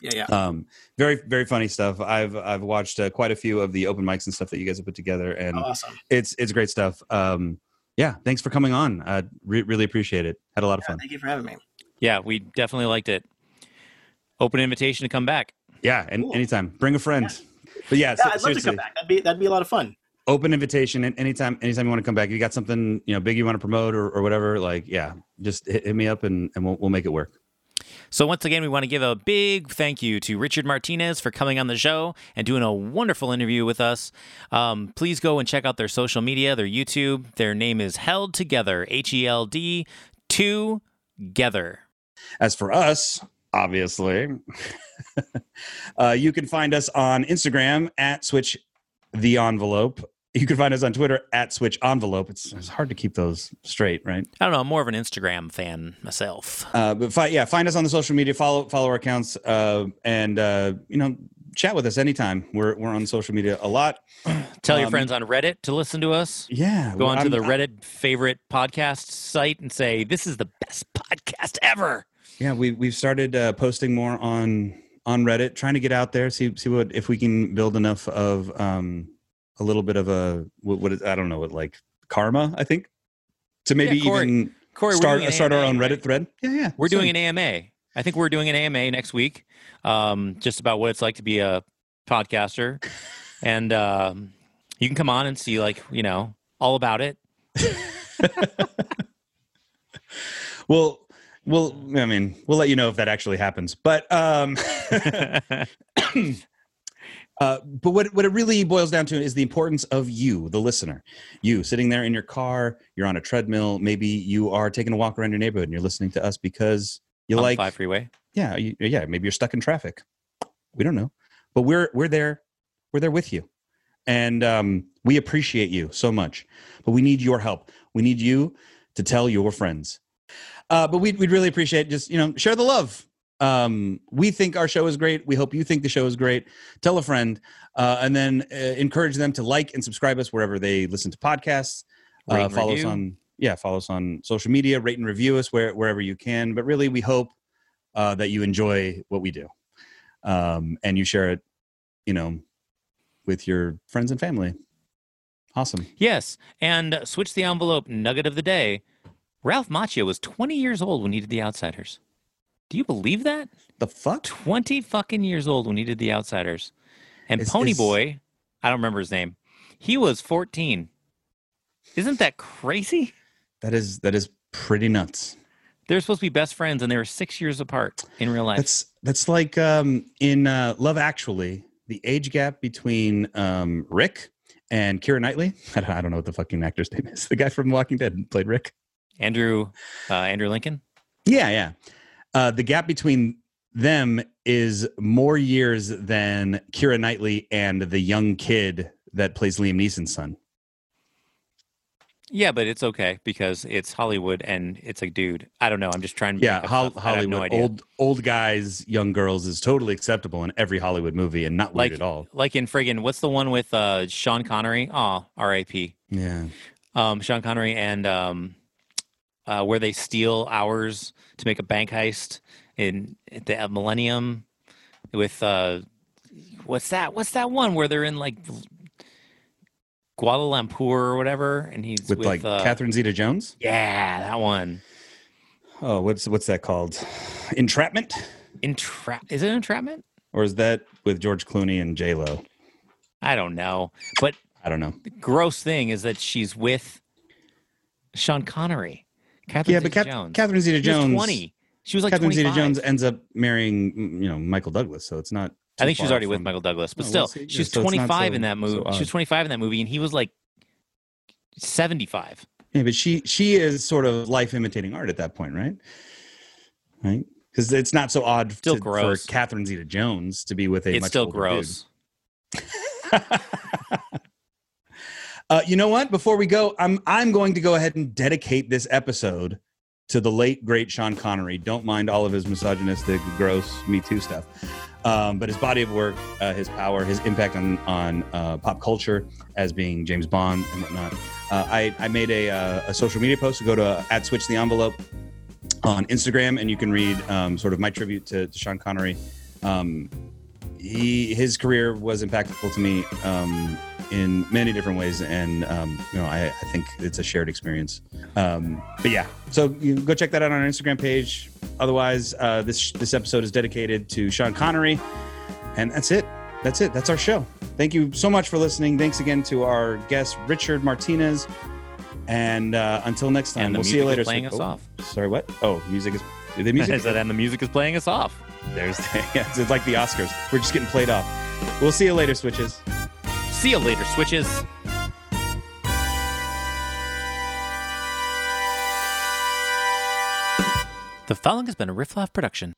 [SPEAKER 4] Yeah, yeah.
[SPEAKER 2] Um, very very funny stuff. I've I've watched uh, quite a few of the open mics and stuff that you guys have put together, and
[SPEAKER 4] Awesome.
[SPEAKER 2] it's it's great stuff. Um, yeah, thanks for coming on. I re- really appreciate it. Had a lot of fun.
[SPEAKER 4] Thank you for having me.
[SPEAKER 3] Yeah, we definitely liked it. Open invitation to come back.
[SPEAKER 2] Yeah, and
[SPEAKER 4] Cool.
[SPEAKER 2] anytime, bring a friend. But yeah,
[SPEAKER 4] Yeah,
[SPEAKER 2] se-
[SPEAKER 4] I'd love to
[SPEAKER 2] seriously,
[SPEAKER 4] come back. That'd be that'd be a lot of fun.
[SPEAKER 2] Open invitation. And anytime, anytime you want to come back, if you got something you know big you want to promote or, or whatever, like yeah, just hit, hit me up and, and we'll we'll make it work.
[SPEAKER 3] So, once again, we want to give a big thank you to Richard Martinez for coming on the show and doing a wonderful interview with us. Um, please go and check out their social media, their YouTube. Their name is Held Together, H E L D, Together.
[SPEAKER 2] As for us, obviously, uh, you can find us on Instagram at Switch the Envelope. You can find us on Twitter at Switch Envelope. It's, it's hard to keep those straight, right?
[SPEAKER 3] I don't know. I'm more of an Instagram fan myself.
[SPEAKER 2] Uh, but fi- yeah, find us on the social media. Follow follow our accounts, uh, and uh, you know, chat with us anytime. We're we're on social media a lot.
[SPEAKER 3] Tell your
[SPEAKER 2] Um,
[SPEAKER 3] friends on Reddit to listen to us.
[SPEAKER 2] Yeah,
[SPEAKER 3] Go on to
[SPEAKER 2] I'm-
[SPEAKER 3] the Reddit favorite podcast site and say, This is the best podcast ever.
[SPEAKER 2] Yeah, we we've started uh, posting more on on Reddit, trying to get out there, see see what if we can build enough of um a little bit of a what, what is I don't know what like karma I think to maybe
[SPEAKER 3] Yeah, Corey,
[SPEAKER 2] even
[SPEAKER 3] Corey,
[SPEAKER 2] start start our own Reddit
[SPEAKER 3] right?
[SPEAKER 2] thread. Yeah, yeah,
[SPEAKER 3] We're doing an AMA. I think we're doing an AMA next week, um, just about what it's like to be a podcaster. and um, you can come on and see, like, you know, all about it.
[SPEAKER 2] Well, well, I mean, we'll let you know if that actually happens. But um, uh, but what what it really boils down to is the importance of you, the listener. You sitting there in your car, you're on a treadmill, maybe you are taking a walk around your neighborhood and you're listening to us because you
[SPEAKER 3] On
[SPEAKER 2] like
[SPEAKER 3] Five Freeway.
[SPEAKER 2] yeah, you, yeah, maybe you're stuck in traffic. We don't know. But we're we're there. We're there with you. And um, we appreciate you so much. But we need your help. We need you to tell your friends. Uh, but we'd, we'd really appreciate just, you know, share the love. Um, we think our show is great. We hope you think the show is great. Tell a friend uh, and then uh, encourage them to like and subscribe us wherever they listen to podcasts. Uh, follow us on, yeah, follow us on social media, rate and review us where, wherever you can. But really, we hope uh, that you enjoy what we do um, and you share it, you know, with your friends and family. Awesome.
[SPEAKER 3] Yes. And switch the envelope nugget of the day. Ralph Macchio was 20 years old when he did The Outsiders. Do you believe that?
[SPEAKER 2] The fuck?
[SPEAKER 3] 20 fucking years old when he did The Outsiders. And
[SPEAKER 2] Is-
[SPEAKER 3] Pony
[SPEAKER 2] is-
[SPEAKER 3] Boy, I don't remember his name. He was 14. Isn't that crazy?
[SPEAKER 2] That is that is pretty nuts.
[SPEAKER 3] They're supposed to be best friends and they were six years apart in real life.
[SPEAKER 2] That's that's like um, in uh, Love Actually, the age gap between um, Rick and Keira Knightley. I don't, I don't know what the fucking actor's name is. The guy from Walking Dead played Rick.
[SPEAKER 3] Andrew uh, Andrew Lincoln.
[SPEAKER 2] Yeah, yeah. Uh, the gap between them is more years than Keira Knightley and the young kid that plays Liam Neeson's son.
[SPEAKER 3] Yeah, but it's okay because it's Hollywood and it's a dude. I don't know. I'm just trying to
[SPEAKER 2] Yeah,
[SPEAKER 3] make up
[SPEAKER 2] Hol-
[SPEAKER 3] stuff. No
[SPEAKER 2] Hollywood, old old guys, young girls is totally acceptable in every Hollywood movie and not weird
[SPEAKER 3] Like-
[SPEAKER 2] at all.
[SPEAKER 3] Like in friggin' what's the one with uh, Sean Connery? Oh, R.I.P.
[SPEAKER 2] Yeah,
[SPEAKER 3] Um, Sean Connery and um, uh, where they steal hours to make a bank heist in at the Millennium with uh, what's that? What's that one where they're in like Kuala Lumpur or whatever, and he's
[SPEAKER 2] with,
[SPEAKER 3] with,
[SPEAKER 2] like
[SPEAKER 3] uh,
[SPEAKER 2] Catherine Zeta-Jones.
[SPEAKER 3] Yeah, that one.
[SPEAKER 2] Oh, what's what's that called? Entrapment,
[SPEAKER 3] Entrap? Is it entrapment?
[SPEAKER 2] or is that with George Clooney and J Lo?
[SPEAKER 3] I don't know. But
[SPEAKER 2] I don't know.
[SPEAKER 3] the gross thing is that she's with Sean Connery. Catherine
[SPEAKER 2] yeah, but
[SPEAKER 3] Zeta-Jones.
[SPEAKER 2] Catherine Zeta-Jones.
[SPEAKER 3] twenty. She was like
[SPEAKER 2] Catherine
[SPEAKER 3] 25.
[SPEAKER 2] Zeta-Jones ends up marrying, mm, you know, Michael Douglas, so it's not.
[SPEAKER 3] I think she was
[SPEAKER 2] far
[SPEAKER 3] already with Michael Douglas, but
[SPEAKER 2] Oh,
[SPEAKER 3] still,
[SPEAKER 2] well,
[SPEAKER 3] she
[SPEAKER 2] yeah,
[SPEAKER 3] was
[SPEAKER 2] so
[SPEAKER 3] 25
[SPEAKER 2] so-
[SPEAKER 3] in that
[SPEAKER 2] so
[SPEAKER 3] movie. she was 25 in that movie, and he was like 75.
[SPEAKER 2] Yeah, but she she is sort of life imitating art at that point, right? Right? Because it's not so odd
[SPEAKER 3] Still
[SPEAKER 2] to,
[SPEAKER 3] gross.
[SPEAKER 2] for Catherine Zeta Jones to be with a
[SPEAKER 3] It's
[SPEAKER 2] much
[SPEAKER 3] still
[SPEAKER 2] older
[SPEAKER 3] gross.
[SPEAKER 2] uh, you know what? Before we go, I'm I'm going to go ahead and dedicate this episode to the late great Sean Connery. Don't mind all of his misogynistic, gross Me Too stuff, um, but his body of work, uh, his power, his impact on on uh, pop culture as being James Bond and whatnot. Uh, I I made a uh, a social media post to go to at Switch the Envelope on Instagram, and you can read um, sort of my tribute to, to Sean Connery. Um, he his career was impactful to me um, in many different ways, and um, you know I, I think it's a shared experience. Um, but yeah, so go check that out on our Instagram page. Otherwise, uh, this this episode is dedicated to Sean Connery, and that's it. That's it. That's our show. Thank you so much for listening. Thanks again to our guest Richard Martinez. And uh, until next time, we'll see you later.
[SPEAKER 3] is playing
[SPEAKER 2] So-
[SPEAKER 3] us
[SPEAKER 2] oh,
[SPEAKER 3] off.
[SPEAKER 2] Sorry, what? Oh, music is The music
[SPEAKER 3] I said, and the music is playing us off.
[SPEAKER 2] There's yeah, it's like the Oscars. We're just getting played off. We'll see you later, switches.
[SPEAKER 3] See you later, switches. The following has been a Riff Laugh production.